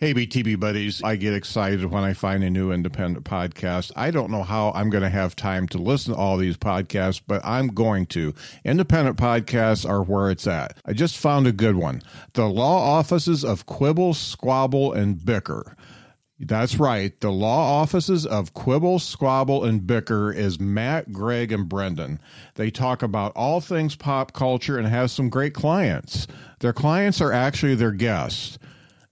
Hey, BTB buddies. I get excited when I find a new independent podcast. I don't know how I'm going to have time to listen to all these podcasts, but I'm going to. Independent podcasts are where it's at. I just found a good one The Law Offices of Quibble, Squabble, and Bicker. That's right. The law offices of Quibble, Squabble, and Bicker is Matt, Greg, and Brendan. They talk about all things pop culture and have some great clients. Their clients are actually their guests.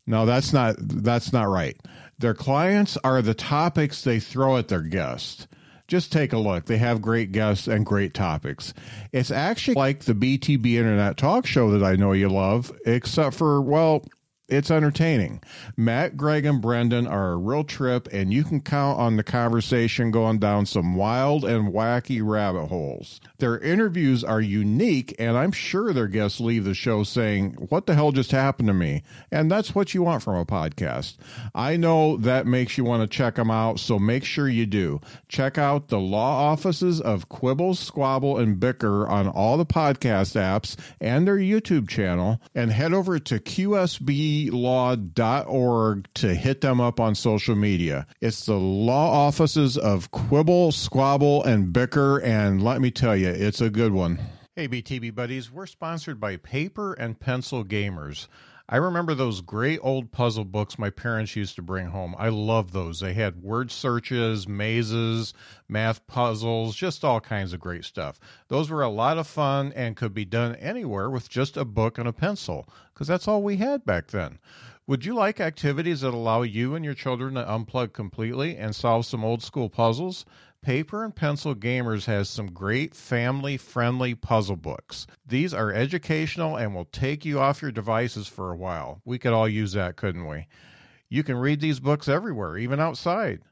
No, that's not that's not right. Their clients are the topics they throw at their guests. Just take a look. They have great guests and great topics. It's actually like the BTB Internet Talk Show that I know you love, except for well, it's entertaining. Matt, Greg, and Brendan are a real trip, and you can count on the conversation going down some wild and wacky rabbit holes. Their interviews are unique, and I'm sure their guests leave the show saying, What the hell just happened to me? And that's what you want from a podcast. I know that makes you want to check them out, so make sure you do. Check out the law offices of Quibble, Squabble, and Bicker on all the podcast apps and their YouTube channel, and head over to QSB law.org to hit them up on social media. It's the law offices of Quibble, Squabble, and Bicker, and let me tell you, it's a good one. Hey, BTB buddies, we're sponsored by Paper and Pencil Gamers. I remember those great old puzzle books my parents used to bring home. I love those. They had word searches, mazes, math puzzles, just all kinds of great stuff. Those were a lot of fun and could be done anywhere with just a book and a pencil, because that's all we had back then. Would you like activities that allow you and your children to unplug completely and solve some old school puzzles? Paper and Pencil Gamers has some great family friendly puzzle books. These are educational and will take you off your devices for a while. We could all use that, couldn't we? You can read these books everywhere, even outside.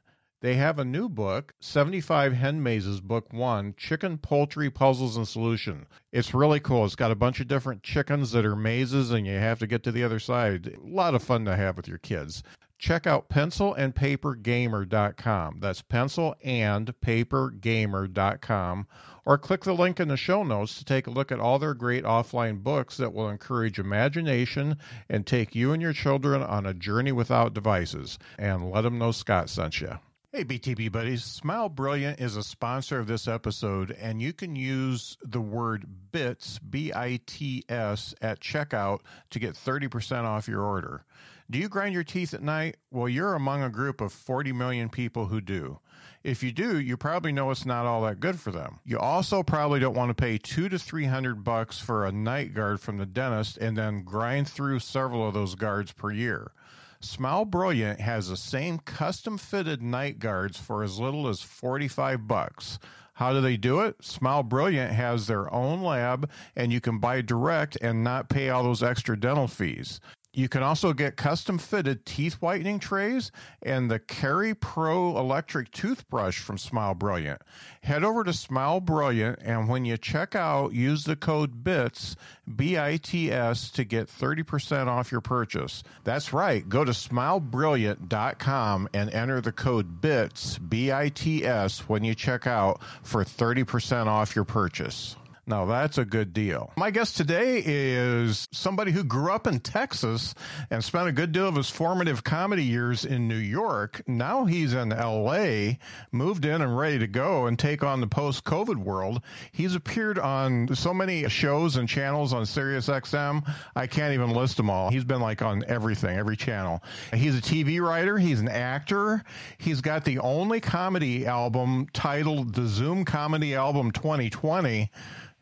They have a new book, 75 Hen Mazes, Book One Chicken, Poultry, Puzzles, and Solution. It's really cool. It's got a bunch of different chickens that are mazes, and you have to get to the other side. A lot of fun to have with your kids check out pencilandpapergamer.com. That's pencilandpapergamer.com. Or click the link in the show notes to take a look at all their great offline books that will encourage imagination and take you and your children on a journey without devices. And let them know Scott sent you. Hey, BTB buddies. Smile Brilliant is a sponsor of this episode, and you can use the word BITS, B I T S, at checkout to get 30% off your order. Do you grind your teeth at night? Well, you're among a group of 40 million people who do. If you do, you probably know it's not all that good for them. You also probably don't want to pay two to three hundred bucks for a night guard from the dentist and then grind through several of those guards per year. Smile Brilliant has the same custom fitted night guards for as little as 45 bucks. How do they do it? Smile Brilliant has their own lab and you can buy direct and not pay all those extra dental fees. You can also get custom fitted teeth whitening trays and the cariPRO electric toothbrush from Smile Brilliant. Head over to Smile Brilliant and when you check out, use the code BITS, B I T S, to get 30% off your purchase. That's right. Go to smilebrilliant.com and enter the code BITS, B I T S, when you check out for 30% off your purchase. Now that's a good deal. My guest today is somebody who grew up in Texas and spent a good deal of his formative comedy years in New York. Now he's in LA, moved in and ready to go and take on the post COVID world. He's appeared on so many shows and channels on Sirius XM. I can't even list them all. He's been like on everything, every channel. He's a TV writer, he's an actor. He's got the only comedy album titled the Zoom Comedy Album 2020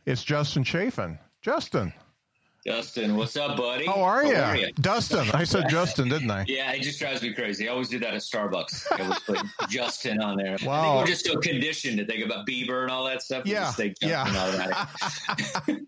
it's Justin Chafin. Justin. Justin, what's up, buddy? How are, you? Dustin. I said Justin, didn't I? Yeah, it just drives me crazy. I always do that at Starbucks. I always put Justin on there. Wow. I think we're just so conditioned to think about Bieber and all that stuff. Yeah. yeah.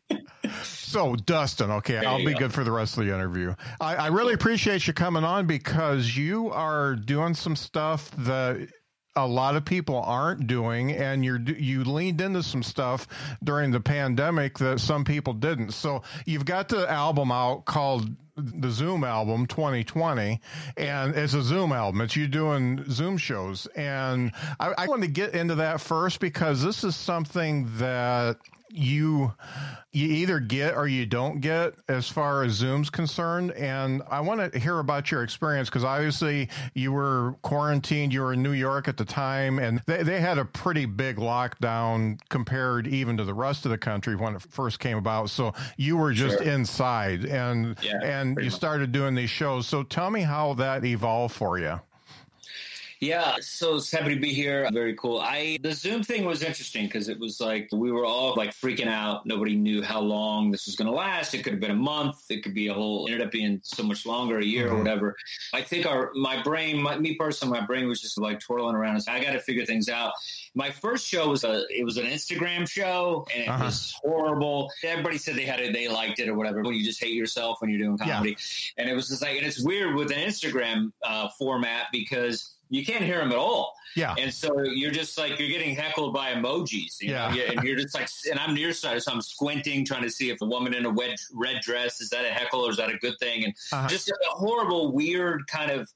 so, Dustin, okay, there I'll be go. good for the rest of the interview. I, I really appreciate you coming on because you are doing some stuff that a lot of people aren't doing and you're you leaned into some stuff during the pandemic that some people didn't. So you've got the album out called the Zoom album 2020, and it's a Zoom album. It's you doing Zoom shows, and I, I want to get into that first because this is something that you you either get or you don't get as far as Zoom's concerned. And I want to hear about your experience because obviously you were quarantined, you were in New York at the time, and they, they had a pretty big lockdown compared even to the rest of the country when it first came about. So you were just sure. inside and yeah, and you started doing these shows. So tell me how that evolved for you. Yeah, so it's happy to be here. Very cool. I the Zoom thing was interesting because it was like we were all like freaking out. Nobody knew how long this was going to last. It could have been a month. It could be a whole. Ended up being so much longer, a year mm-hmm. or whatever. I think our my brain, my, me personally, my brain was just like twirling around. I got to figure things out. My first show was a it was an Instagram show and it uh-huh. was horrible. Everybody said they had it, they liked it or whatever. When you just hate yourself when you're doing comedy, yeah. and it was just like, and it's weird with an Instagram uh, format because you can't hear them at all. Yeah. And so you're just like, you're getting heckled by emojis. yeah. Know? And you're just like, and I'm nearsighted, so I'm squinting, trying to see if a woman in a red, red dress, is that a heckle or is that a good thing? And uh-huh. just a horrible, weird kind of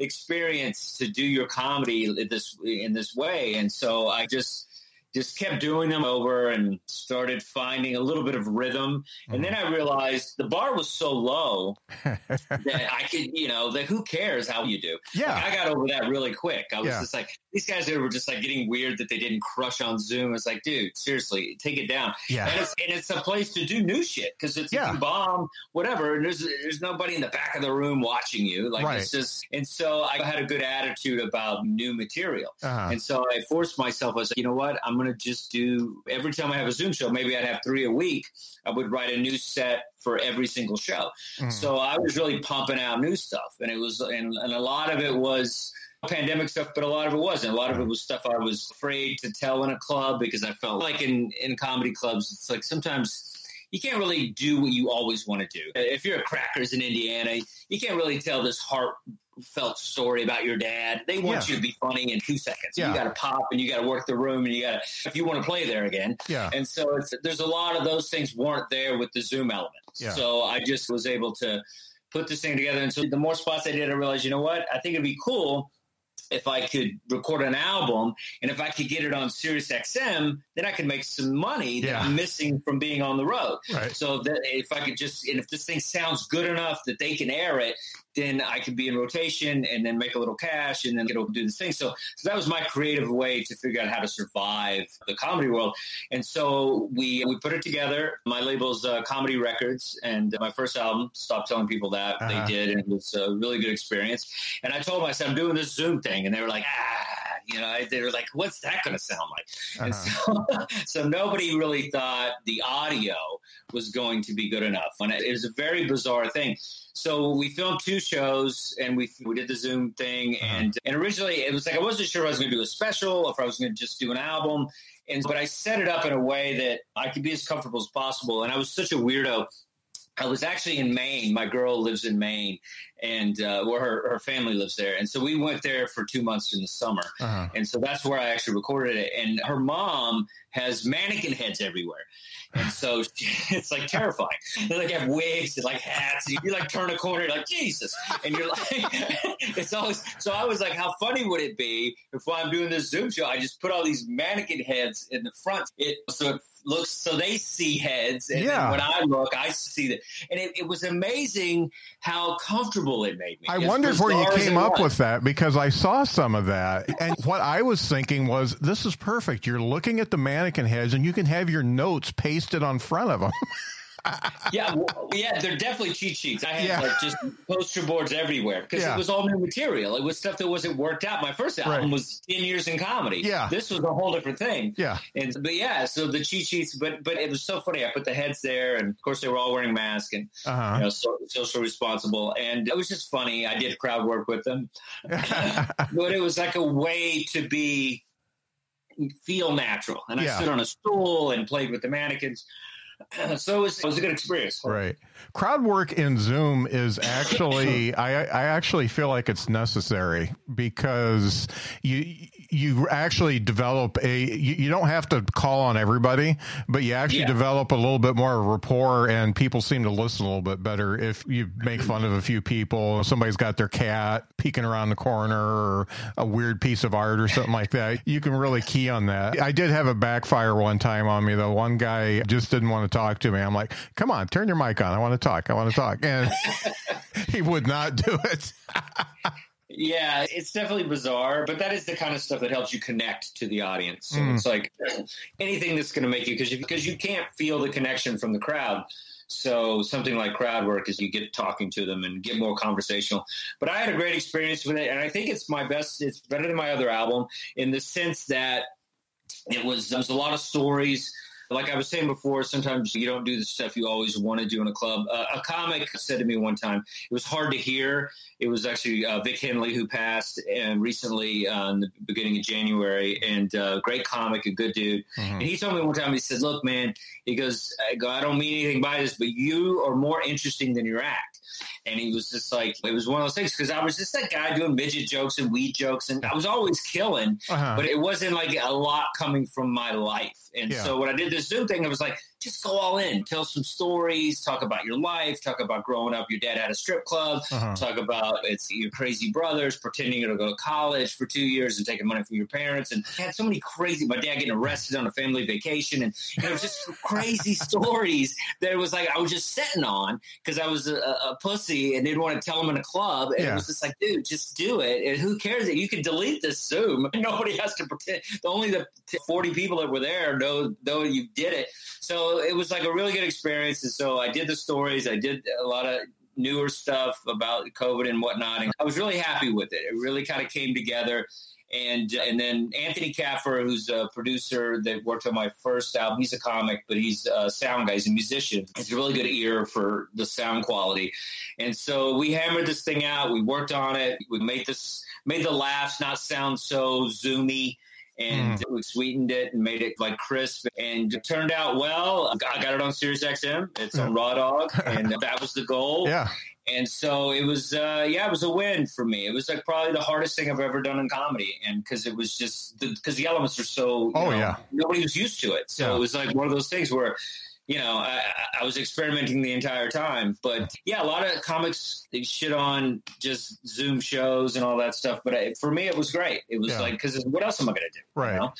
experience to do your comedy this in this way. And so I just, just kept doing them over and started finding a little bit of rhythm. And mm-hmm. then I realized the bar was so low that I could, you know, that who cares how you do? Yeah. Like I got over that really quick. I was yeah. just like, these guys were just like getting weird that they didn't crush on Zoom. It's like, dude, seriously, take it down. Yeah. And it's, and it's a place to do new shit because it's yeah. bomb, whatever. And there's, there's nobody in the back of the room watching you. Like right. it's just, and so I had a good attitude about new material. Uh-huh. And so I forced myself, I was like, you know what? I'm going to just do every time I have a Zoom show, maybe I'd have three a week. I would write a new set for every single show. Mm-hmm. So I was really pumping out new stuff. And it was, and, and a lot of it was, pandemic stuff, but a lot of it wasn't. A lot of it was stuff I was afraid to tell in a club because I felt like in, in comedy clubs, it's like sometimes you can't really do what you always want to do. If you're a Crackers in Indiana, you can't really tell this heartfelt story about your dad. They want yeah. you to be funny in two seconds. Yeah. You got to pop and you got to work the room and you got to, if you want to play there again. Yeah. And so it's, there's a lot of those things weren't there with the Zoom element. Yeah. So I just was able to put this thing together. And so the more spots I did, I realized, you know what? I think it'd be cool if I could record an album and if I could get it on Sirius XM, then I could make some money that yeah. I'm missing from being on the road. Right. So that if I could just, and if this thing sounds good enough that they can air it, then I could be in rotation and then make a little cash and then get to do this thing. So, so that was my creative way to figure out how to survive the comedy world. And so we we put it together. My label's uh, Comedy Records, and my first album. Stop telling people that uh-huh. they did, and it was a really good experience. And I told them I said I'm doing this Zoom thing, and they were like, ah. You know, they were like, "What's that going to sound like?" Uh-huh. And so, so nobody really thought the audio was going to be good enough, and it was a very bizarre thing so we filmed two shows and we we did the Zoom thing uh-huh. and and originally it was like I wasn't sure if I was going to do a special or if I was going to just do an album. And but I set it up in a way that I could be as comfortable as possible. And I was such a weirdo. I was actually in Maine. My girl lives in Maine, and uh, where her, her family lives there. And so we went there for two months in the summer. Uh-huh. And so that's where I actually recorded it. And her mom has mannequin heads everywhere. And so it's like terrifying. They like have wigs and like hats. And you like turn a corner, you're like Jesus, and you're like, it's always. So I was like, how funny would it be if while I'm doing this Zoom show, I just put all these mannequin heads in the front, it so it looks so they see heads, and yeah. when I look, I see that, and it, it was amazing how comfortable it made me. I wondered where you came up with that because I saw some of that, and what I was thinking was, this is perfect. You're looking at the mannequin heads, and you can have your notes pasted on front of them. yeah, well, yeah, they're definitely cheat sheets. I had yeah. like just poster boards everywhere because yeah. it was all new material. It was stuff that wasn't worked out. My first album right. was ten years in comedy. Yeah, this was a whole different thing. Yeah, and but yeah, so the cheat sheets, but but it was so funny. I put the heads there, and of course they were all wearing masks and uh-huh. you know, so, social responsible, and it was just funny. I did crowd work with them, but it was like a way to be feel natural. And I stood on a stool and played with the mannequins. so it was, it was, a good experience. Right. Crowd work in Zoom is actually, I, I actually feel like it's necessary because you, you actually develop a you, you, don't have to call on everybody but you actually yeah. develop a little bit more rapport and people seem to listen a little bit better if you make fun of a few people somebody's got their cat peeking around the corner or a weird piece of art or something like that you can really key on that i did have a backfire one time on me though one guy just didn't want to talk to me i'm like come on turn your mic on i want to talk i want to talk and he would not do it Yeah, it's definitely bizarre, but that is the kind of stuff that helps you connect to the audience. So mm. it's like anything that's going to make you because because you can't feel the connection from the crowd. So something like crowd work is you get talking to them and get more conversational. But I had a great experience with it, and I think it's my best. It's better than my other album in the sense that it was there was a lot of stories like I was saying before, sometimes you don't do the stuff you always want to do in a club. Uh, a comic said to me one time, it was hard to hear. It was actually uh, Vic Henley who passed and recently uh, in the beginning of January, and uh, great comic, a good dude. Mm-hmm. And he told me one time, he said, "Look, man," he goes, "I, go, I don't mean anything by this, but you are more interesting than your act." And he was just like, it was one of those things because I was just that guy doing midget jokes and weed jokes, and I was always killing, uh-huh. but it wasn't like a lot coming from my life. And yeah. so when I did this Zoom thing, I was like, just go all in, tell some stories, talk about your life, talk about growing up. Your dad had a strip club, uh-huh. talk about it's your crazy brothers pretending to go to college for two years and taking money from your parents. And I had so many crazy, my dad getting arrested on a family vacation. And it was just crazy stories that it was like I was just sitting on because I was a, a, pussy and didn't want to tell them in a club. And yeah. it was just like, dude, just do it. And who cares that you can delete this Zoom? Nobody has to pretend. The only the 40 people that were there know, know you did it. So it was like a really good experience. And so I did the stories. I did a lot of newer stuff about COVID and whatnot. And I was really happy with it. It really kind of came together. And and then Anthony Caffer, who's a producer that worked on my first album, he's a comic, but he's a sound guy. He's a musician. He's a really good ear for the sound quality. And so we hammered this thing out. We worked on it. We made this made the laughs not sound so zoomy and mm. we sweetened it and made it like crisp and it turned out well. I got it on Sirius XM. It's on Raw Dog, and that was the goal. Yeah. And so it was, uh, yeah, it was a win for me. It was like probably the hardest thing I've ever done in comedy, and because it was just because the, the, elements are so, oh know, yeah, nobody was used to it. So yeah. it was like one of those things where you know, I, I, was experimenting the entire time. But yeah, a lot of comics they shit on just Zoom shows and all that stuff. But I, for me, it was great. It was yeah. like, because what else am I going to do? Right. You know?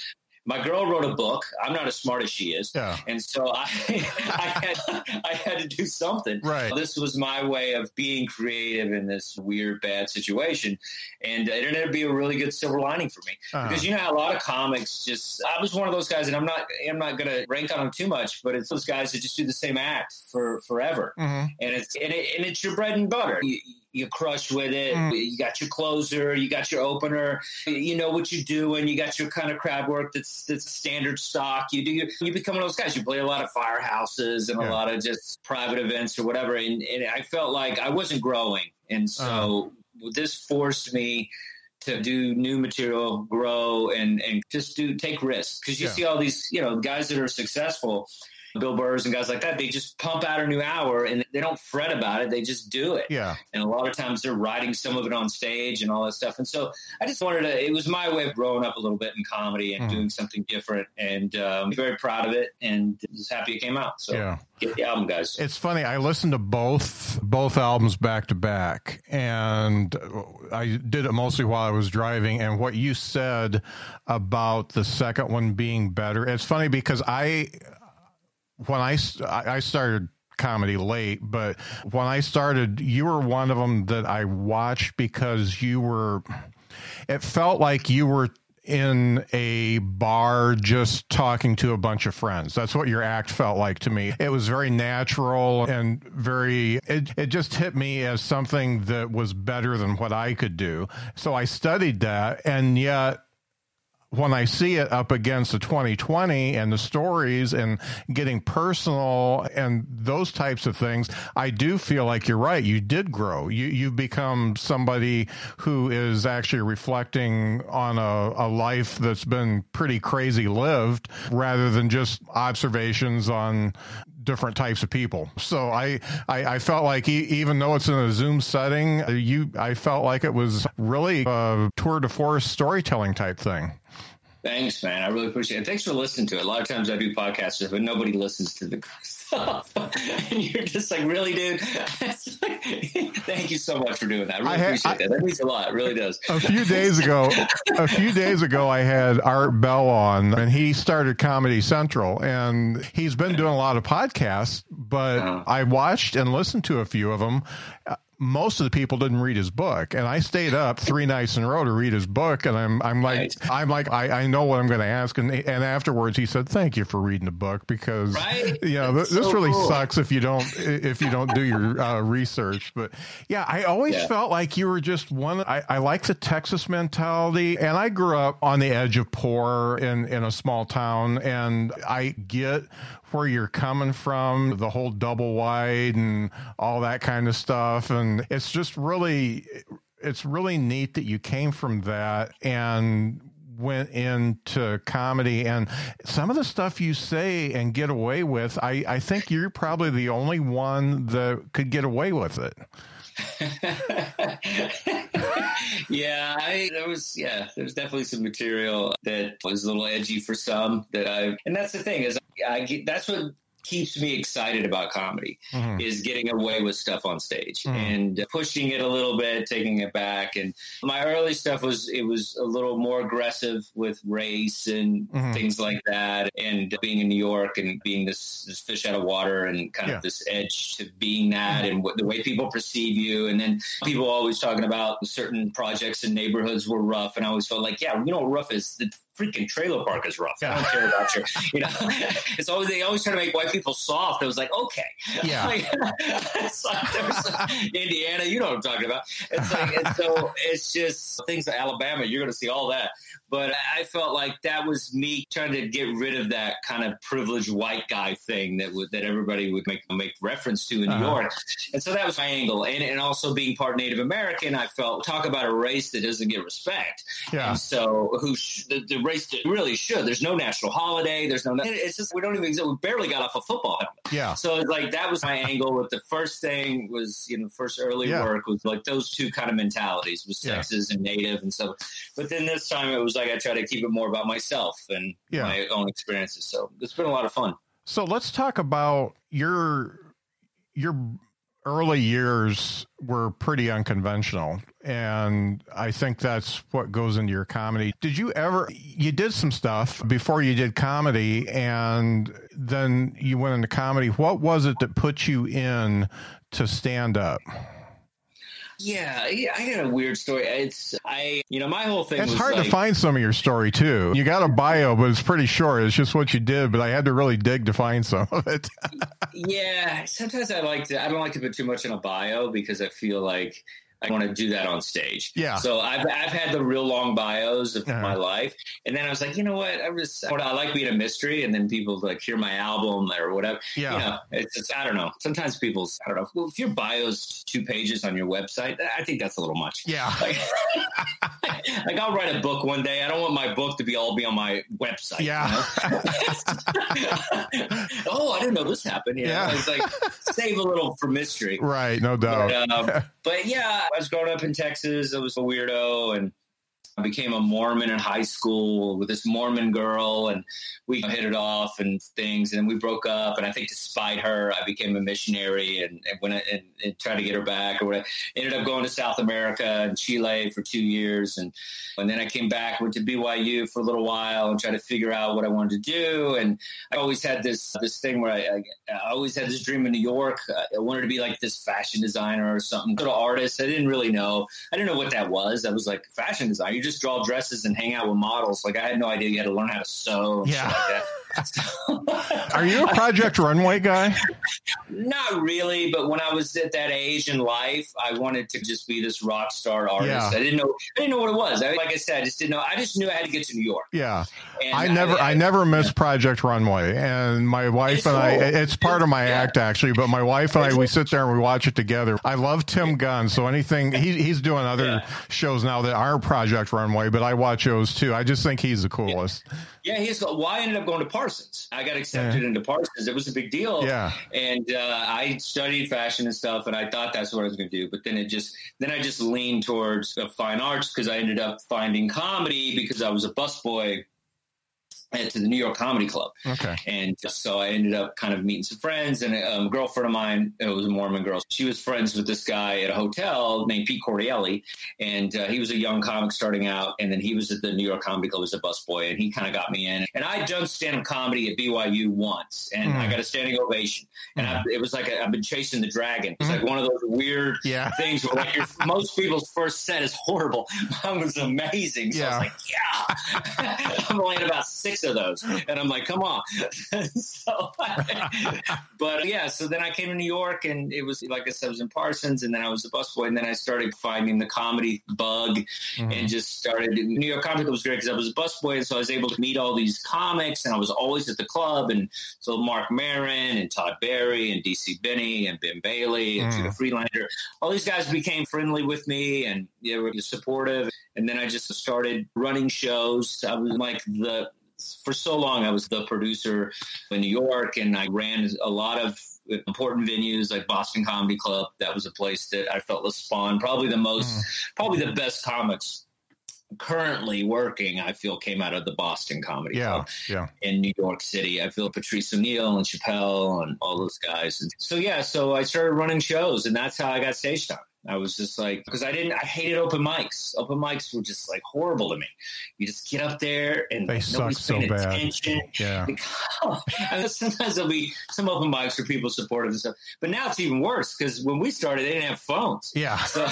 My girl wrote a book. I'm not as smart as she is, yeah. and so I, I had I had to do something. Right. This was my way of being creative in this weird, bad situation, and it ended up being a really good silver lining for me uh-huh. because you know a lot of comics just. I was one of those guys, and I'm not I'm not going to rank on them too much, but it's those guys that just do the same act for forever, mm-hmm. and it's and, it, and it's your bread and butter. You, you crush with it. Mm. You got your closer, you got your opener. You know what you do, and you got your kind of crowd work that's that's standard stock. You do you, you become one of those guys. You play a lot of firehouses and yeah. a lot of just private events or whatever. And, and I felt like I wasn't growing, and so uh. this forced me to do new material, grow, and and just do take risks because you yeah. see all these you know guys that are successful Bill Burrs and guys like that, they just pump out a new hour and they don't fret about it. They just do it. Yeah. And a lot of times they're writing some of it on stage and all that stuff. And so I just wanted to, it was my way of growing up a little bit in comedy and mm. doing something different. And uh, I'm very proud of it and just happy it came out. So yeah. get the album, guys. It's funny. I listened to both, both albums back to back and I did it mostly while I was driving. And what you said about the second one being better, it's funny because I, when I I started comedy late, but when I started, you were one of them that I watched because you were. It felt like you were in a bar just talking to a bunch of friends. That's what your act felt like to me. It was very natural and very, it, it just hit me as something that was better than what I could do. So I studied that. And yet, when I see it up against the 2020 and the stories and getting personal and those types of things, I do feel like you're right. You did grow. You you've become somebody who is actually reflecting on a, a life that's been pretty crazy lived rather than just observations on different types of people. So I, I, I felt like e- even though it's in a Zoom setting, you, I felt like it was really a tour de force storytelling type thing. Thanks, man. I really appreciate it. Thanks for listening to it. A lot of times I do podcasts, but nobody listens to the stuff. and you're just like, really, dude? Thank you so much for doing that. I really I appreciate I, that. That means a lot. It really does. A few days ago, a few days ago, I had Art Bello on, and he started Comedy Central, and he's been doing a lot of podcasts. But uh-huh. I watched and listened to a few of them most of the people didn't read his book and i stayed up three nights in a row to read his book and i'm i'm like right. i'm like I, I know what i'm going to ask and and afterwards he said thank you for reading the book because right? you know th- this really cool. sucks if you don't if you don't do your uh, research but yeah i always yeah. felt like you were just one I, I like the texas mentality and i grew up on the edge of poor in in a small town and i get where you're coming from, the whole double wide and all that kind of stuff. And it's just really, it's really neat that you came from that and went into comedy and some of the stuff you say and get away with, I, I think you're probably the only one that could get away with it. yeah, I there was yeah, there's definitely some material that was a little edgy for some that I and that's the thing is I get, that's what keeps me excited about comedy mm-hmm. is getting away with stuff on stage mm-hmm. and pushing it a little bit, taking it back. And my early stuff was it was a little more aggressive with race and mm-hmm. things like that, and being in New York and being this this fish out of water and kind yeah. of this edge to being that and what, the way people perceive you. And then people always talking about certain projects and neighborhoods were rough, and I always felt like, yeah, you know, rough is the freaking trailer park is rough. I don't care about your, you know, it's always, they always try to make white people soft. It was like, okay. Yeah. like, it's like, Indiana, you know what I'm talking about. It's like, and so it's just things like Alabama, you're going to see all that. But I felt like that was me trying to get rid of that kind of privileged white guy thing that would, that everybody would make make reference to in uh-huh. New York. And so that was my angle. And, and also being part Native American, I felt talk about a race that doesn't get respect. Yeah. And so who sh- the, the, race that really should. There's no national holiday. There's no. It's just we don't even exist. We barely got off a football helmet. Yeah. So it's like that was my angle. With the first thing was you know first early yeah. work was like those two kind of mentalities was Texas yeah. and Native and so. But then this time it was like I try to keep it more about myself and yeah. my own experiences. So it's been a lot of fun. So let's talk about your your early years were pretty unconventional and i think that's what goes into your comedy did you ever you did some stuff before you did comedy and then you went into comedy what was it that put you in to stand up yeah, I got a weird story. It's I, you know, my whole thing. It's hard like, to find some of your story too. You got a bio, but it's pretty short. It's just what you did, but I had to really dig to find some of it. yeah, sometimes I like to. I don't like to put too much in a bio because I feel like I want to do that on stage. Yeah. So I've, I've had the real long bios of uh-huh. my life. And then I was like, you know what? I was, I like being a mystery. And then people like hear my album or whatever. Yeah. You know, it's just, I don't know. Sometimes people, I don't know. Well, if your bio's two pages on your website, I think that's a little much. Yeah. Like, like I'll write a book one day. I don't want my book to be all be on my website. Yeah. You know? oh, I didn't know this happened. You yeah. Know? It's like save a little for mystery. Right. No doubt. But, um, but yeah, I was growing up in Texas. I was a weirdo and I became a Mormon in high school with this Mormon girl, and we hit it off and things. And we broke up. And I think, despite her, I became a missionary and, and went and, and tried to get her back. Or whatever. Ended up going to South America and Chile for two years, and and then I came back, went to BYU for a little while, and tried to figure out what I wanted to do. And I always had this this thing where I, I, I always had this dream in New York. I wanted to be like this fashion designer or something, little artist. I didn't really know. I didn't know what that was. I was like fashion designer just draw dresses and hang out with models. Like I had no idea you had to learn how to sew. yeah. Like Are you a Project Runway guy? Not really, but when I was at that age in life, I wanted to just be this rock star artist. Yeah. I didn't know. I didn't know what it was. I, like I said, I just didn't know. I just knew I had to get to New York. Yeah, and I never, I, I, I never missed yeah. Project Runway, and my wife it's and cool. I. It's part of my yeah. act actually, but my wife and I, we sit there and we watch it together. I love Tim Gunn, so anything he, he's doing other shows now that are Project Project Runway, but I watch those too. I just think he's the coolest. Yeah, he's. Well, I ended up going to Parsons. I got accepted yeah. into Parsons. It was a big deal. Yeah, and uh, I studied fashion and stuff, and I thought that's what I was going to do. But then it just then I just leaned towards fine arts because I ended up finding comedy because I was a busboy to the New York Comedy Club. Okay. And so I ended up kind of meeting some friends, and um, a girlfriend of mine, it was a Mormon girl. She was friends with this guy at a hotel named Pete Correale, and uh, he was a young comic starting out. And then he was at the New York Comedy Club as a busboy, and he kind of got me in. And I had done stand up comedy at BYU once, and mm. I got a standing ovation. And mm. I, it was like i have been chasing the dragon. It's mm. like one of those weird yeah. things where like your, most people's first set is horrible. Mine was amazing. So yeah. I was like, yeah. I'm only about six of those. And I'm like, come on. so, but yeah, so then I came to New York and it was, like I said, I was in Parsons and then I was a busboy. And then I started finding the comedy bug mm-hmm. and just started. New York Comedy Club was great because I was a busboy. And so I was able to meet all these comics and I was always at the club. And so Marc Maron and Todd Barry and DC Benny and Ben Bailey and mm. Judah Friedlander, all these guys became friendly with me and they were supportive. And then I just started running shows. I was like the for so long I was the producer in New York and I ran a lot of important venues like Boston Comedy Club. That was a place that I felt was spawned probably the most, mm. probably the best comics currently working, I feel came out of the Boston Comedy yeah, Club yeah. in New York City. I feel Patrice O'Neal and Chappelle and all those guys. And so yeah, so I started running shows, and that's how I got stage time. I was just like, because I didn't, I hated open mics. Open mics were just like horrible to me. You just get up there and they nobody's suck paying so bad. attention. Yeah. and sometimes there'll be some open mics where people supportive and stuff. But now it's even worse because when we started, they didn't have phones. Yeah. So,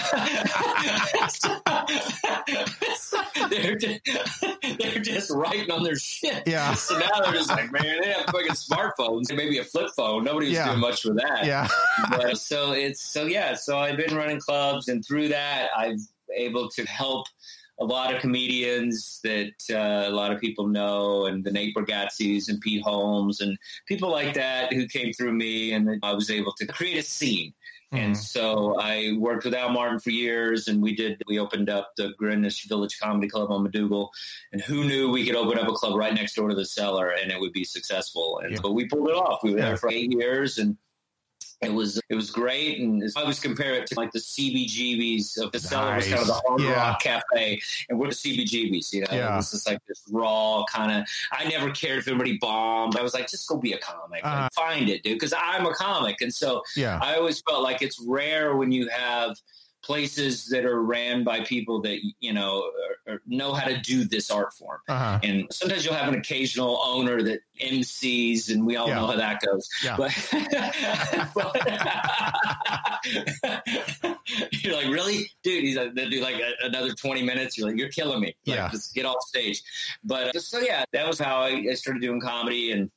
they're, just, they're just writing on their shit. Yeah. So now they're just like, man, they have fucking smartphones, maybe a flip phone. Nobody was yeah. doing much with that. Yeah. But so it's, so yeah, so I've been running clubs, and through that, I've able to help a lot of comedians that uh, a lot of people know, and the Nate Bargatze's and Pete Holmes and people like that who came through me, and I was able to create a scene. Mm-hmm. And so I worked with Al Martin for years, and we did. We opened up the Greenwich Village Comedy Club on MacDougal, and who knew we could open up a club right next door to the cellar and it would be successful. And yeah. but we pulled it off. We were there for eight years, and it was it was great, and I always compare it to like the CBGBs of the nice. cellar was kind of the hard yeah. rock cafe, and we're the CBGBs. You know, yeah. it was just like this raw kind of. I never cared if anybody bombed. I was like, just go be a comic, uh, like, find it, dude, because I'm a comic, and so yeah. I always felt like it's rare when you have places that are ran by people that you know are, are know how to do this art form. Uh-huh. And sometimes you'll have an occasional owner that MCs, and we all yeah. know how that goes. Yeah. But, but you're like, really, dude? He's like, they do like a, another 20 minutes. You're like, you're killing me. Like, yeah, just get off stage. But uh, so yeah, that was how I, I started doing comedy and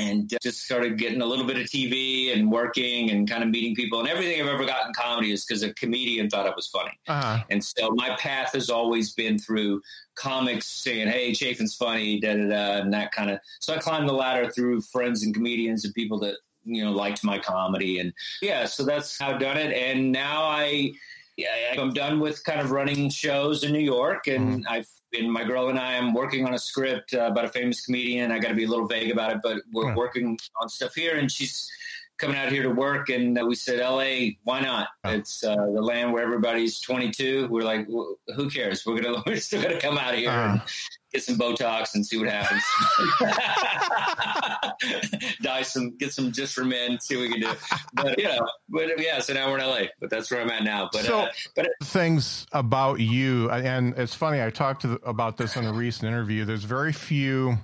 and just started getting a little bit of TV and working and kind of meeting people. And everything I've ever gotten comedy is because a comedian thought it was funny. Uh-huh. And so my path has always been through comics saying, "Hey, Chafin's funny," da da da, and that kind of. So I climbed the ladder through friends and comedians and people that you know liked my comedy, and yeah, so that's how I've done it. And now I I'm done with kind of running shows in New York, and mm-hmm. I've been my girl and I am working on a script uh, about a famous comedian. I got to be a little vague about it, but we're mm-hmm. working on stuff here, and she's coming out here to work, and uh, we said, "L.A., why not? Oh. It's uh, the land where everybody's 22." We're like, "Who cares? We're gonna we're still gonna come out here uh-huh. Get some Botox and see what happens. Die some, get some just for men, see what we can do. But you know, but yeah, so now we're in LA, but that's where I'm at now. But so, uh, but things about you, and it's funny. I talked the, about this in a recent interview. There's very few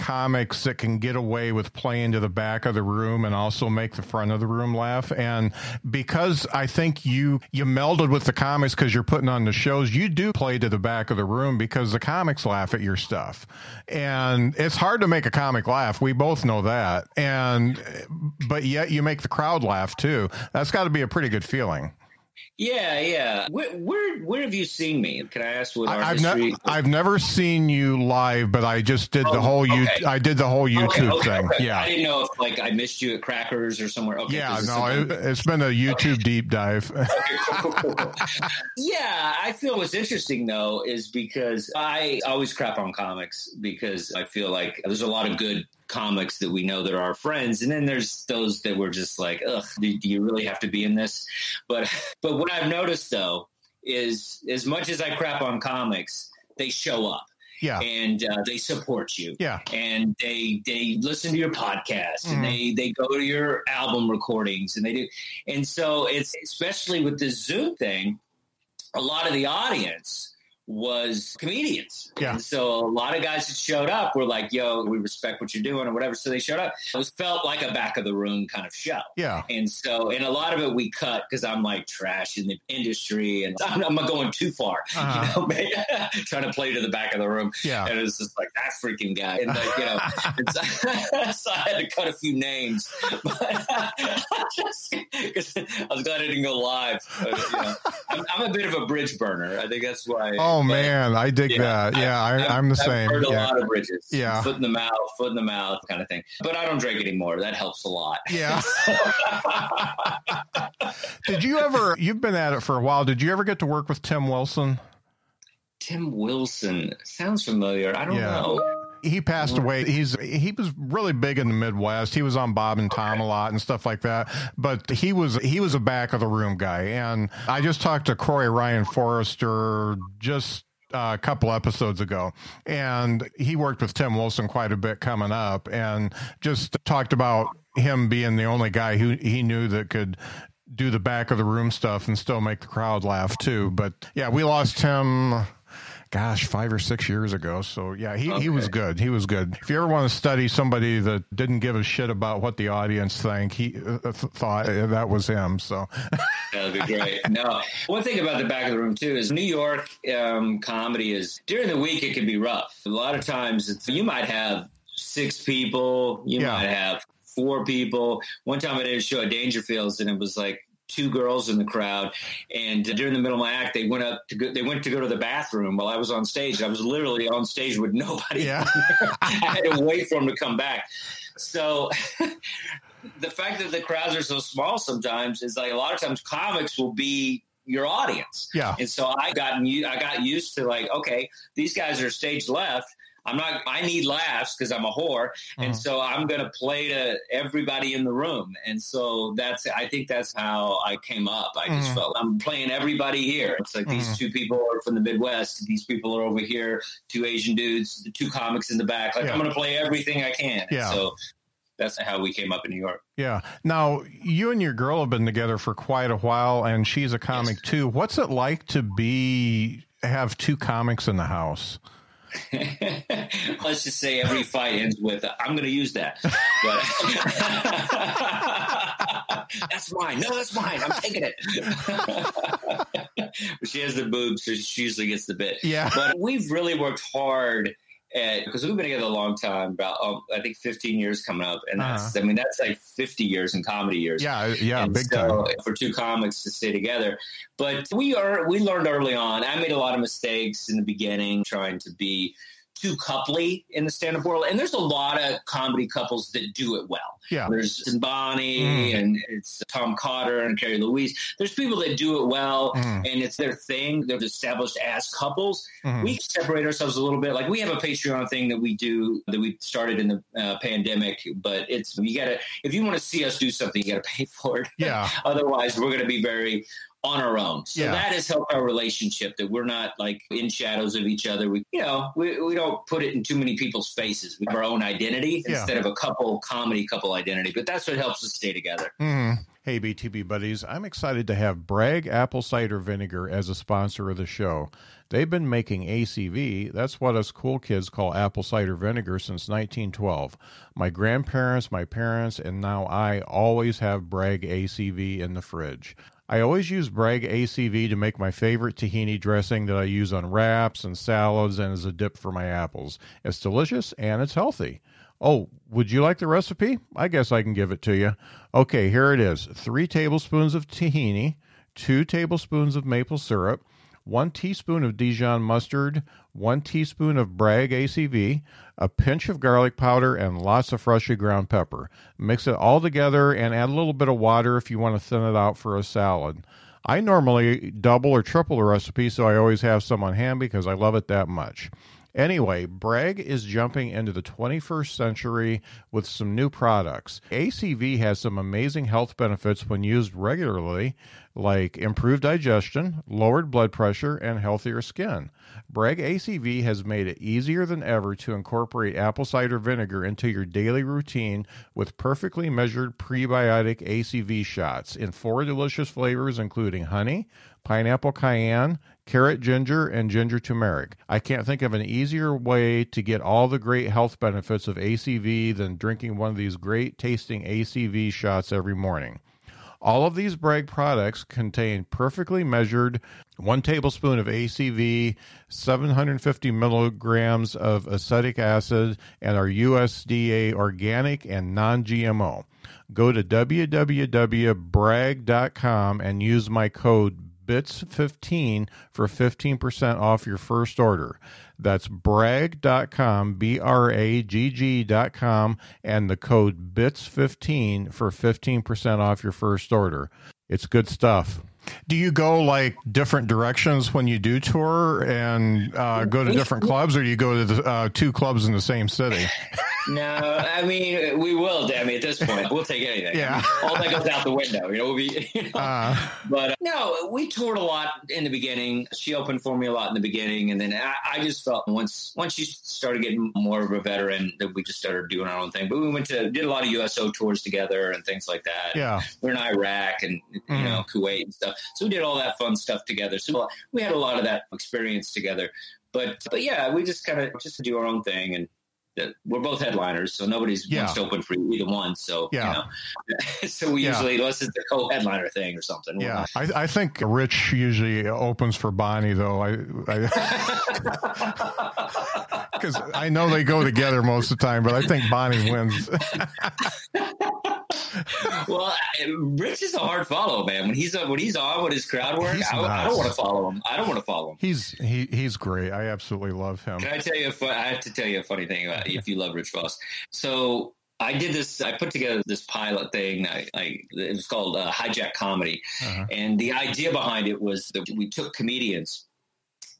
comics that can get away with playing to the back of the room and also make the front of the room laugh. And because I think you you melded with the comics because you're putting on the shows, you do play to the back of the room because the comics laugh at your stuff. And it's hard to make a comic laugh. We both know that. And but yet you make the crowd laugh too. That's got to be a pretty good feeling. Yeah, yeah. Where, where, where have you seen me? Can I ask what I, I've, ne- I've never seen you live, but I just did the Oh, whll you okay. I did the whole YouTube okay, okay, thing. Yeah. I didn't know if like I missed you at Crackers or somewhere. Okay, yeah, no, it, it's been a YouTube deep dive. Cool, cool, cool. yeah, I feel what's interesting though is because I always crap on comics because I feel like there's a lot of good comics that we know that are our friends, and then there's those that were just like, ugh, do, do you really have to be in this? But but what I've noticed though is as much as I crap on comics, they show up. Yeah, and uh, they support you. Yeah, and they they listen to your podcast. Mhm. and they they go to your album recordings. And they do. And so it's especially with the zoom thing a lot of the audience was comedians Yeah. and so a lot of guys that showed up were like yo we respect what you're doing or whatever so they showed up it was felt like a back of the room kind of show yeah, and so, and a lot of it we cut because I'm like trash in the industry and I'm, I'm not going too far, Uh-huh. you know, trying to play to the back of the room. yeah. And it was just like that freaking guy. And like, you know, so, so I had to cut a few names, but just because I was glad I didn't go live. But, you know, I'm, I'm a bit of a bridge burner. I think that's why. Oh Oh, but- man, I dig Yeah, that. Yeah, I, I'm the I've same. Burned a Yeah, lot of bridges. Yeah. Foot in the mouth, foot in the mouth kind of thing. But I don't drink anymore. That helps a lot. yeah. Did you ever? You've been at it for a while. Did you ever get to work with Tim Wilson? Tim Wilson sounds familiar. I don't Yeah. know. He passed away. He's he was really big in the Midwest. He was on Bob and Tom a lot and stuff like that. But he was he was a back of the room guy. And I just talked to Croy Ryan Forrester just uh, a couple episodes ago, and he worked with Tim Wilson quite a bit coming up, and just talked about him being the only guy who he knew that could do the back of the room stuff and still make the crowd laugh too. But yeah, we lost him gosh, five or six years ago. So yeah, he, he was good. He was good. If you ever want to study somebody that didn't give a shit about what the audience think, he uh, th- thought uh, that was him. So That'd be great. No, one thing about the back of the room too is New York um, comedy is during the week it can be rough. A lot of times it's, you might have six people, you Yeah. might have four people. One time I did a show at Dangerfields and it was like two girls in the crowd and during the middle of my act they went up to go, they went to go to the bathroom while I was on stage. I was literally on stage with nobody. yeah, I had to wait for them to come back. So the fact that the crowds are so small sometimes is like a lot of times comics will be your audience. yeah, And so I got I got used to like, okay, these guys are stage left. I'm not. I need laughs because I'm a whore, and Mhm. so I'm going to play to everybody in the room. And so that's. I think that's how I came up. I just Mhm. felt I'm playing everybody here. It's like Mhm. these two people are from the Midwest. These people are over here. Two Asian dudes. The two comics in the back. Like Yeah. I'm going to play everything I can. And Yeah. So that's how we came up in New York. yeah. Now you and your girl have been together for quite a while, and she's a comic too. What's it like to be have two comics in the house? Let's just say every fight ends with uh, "I'm going to use that," but that's mine. No, that's mine. I'm taking it. she has the boobs, so she usually gets the bit. Yeah, But we've really worked hard because we've been together a long time, about um, I think 15 years coming up, and that's I mean that's like 50 years in comedy years. yeah, yeah, And big so time. for two comics to stay together. But we are we learned early on. I made a lot of mistakes in the beginning trying to be too coupley in the stand-up world. And there's a lot of comedy couples that do it well. Yeah. There's Bonnie Mm. and it's Tom Cotter and Kerri Louise. There's people that do it well Mhm. and it's their thing. They're established as couples. Mhm. We separate ourselves a little bit. Like we have a Patreon thing that we do that we started in the uh, pandemic, but it's you gotta if you want to see us do something, you gotta pay for it. Yeah, Otherwise, we're to be very on our own. So Yeah. that has helped our relationship that we're not like in shadows of each other. We, you know, we, we don't put it in too many people's faces. We have our own identity Yeah. instead of a couple comedy couple identity. But that's what helps us stay together. Mhm. Hey, BTB buddies, I'm excited to have Bragg Apple Cider Vinegar as a sponsor of the show. They've been making ACV, that's what us cool kids call apple cider vinegar, since 1912. My grandparents, my parents, and now I always have Bragg ACV in the fridge. I always use Bragg ACV to make my favorite tahini dressing that I use on wraps and salads and as a dip for my apples. It's delicious and it's healthy. Oh, would you like the recipe? I guess I can give it to you. Okay, here it is three tablespoons of tahini, two tablespoons of maple syrup, one teaspoon of Dijon mustard, one teaspoon of Bragg ACV, a pinch of garlic powder, and lots of freshly ground pepper. Mix it all together and add a little bit of water if you want to thin it out for a salad. I normally double or triple the recipe, so I always have some on hand because I love it that much. Anyway, Bragg is jumping into the 21st century with some new products. ACV has some amazing health benefits when used regularly, like improved digestion, lowered blood pressure, and healthier skin. Bragg ACV has made it easier than ever to incorporate apple cider vinegar into your daily routine with perfectly measured prebiotic ACV shots in four delicious flavors, including honey, pineapple cayenne, carrot ginger, and ginger turmeric. I can't think of an easier way to get all the great health benefits of ACV than drinking one of these great tasting ACV shots every morning. All of these Bragg products contain perfectly measured one tablespoon of ACV, 750 milligrams of acetic acid, and are USDA organic and non GMO. Go to www.bragg.com and use my code BITS15 for 15% off your first order. That's bragg.com, B R A G G.com, and the code BITS15 for 15% off your first order. It's good stuff. Do you go like different directions when you do tour and uh, go to different clubs, or do you go to the, uh, two clubs in the same city? no, I mean we will. I mean at this point, we'll take anything. Yeah, all that goes out the window. You know, we'll be. You know, uh, but uh, no, we toured a lot in the beginning. She opened for me a lot in the beginning, and then I, I, just felt once once she started getting more of a veteran that we just started doing our own thing. But we went to did a lot of USO tours together and things like that. Yeah, we're in Iraq and you mm. know Kuwait and stuff. So we did all that fun stuff together. So we had a lot of that experience together. But but yeah, we just kind of just do our own thing and uh, we're both headliners, so nobody's yeah. open for either one. So yeah, you know, so we yeah. usually unless it's a co-headliner thing or something. Yeah, I, I, think Rich usually opens for Bonnie though. I because I, I know they go together most of the time, but I think Bonnie wins. well, Rich is a hard follow, man. When he's when he's on with his crowd work, I, I, don't want to follow him. I don't want to follow him. He's he he's great. I absolutely love him. Can I tell you? A, I have to tell you a funny thing about if you love Rich Vos. So I did this. I put together this pilot thing. I, I it was called uh, Hijack Comedy, uh-huh. and the idea behind it was that we took comedians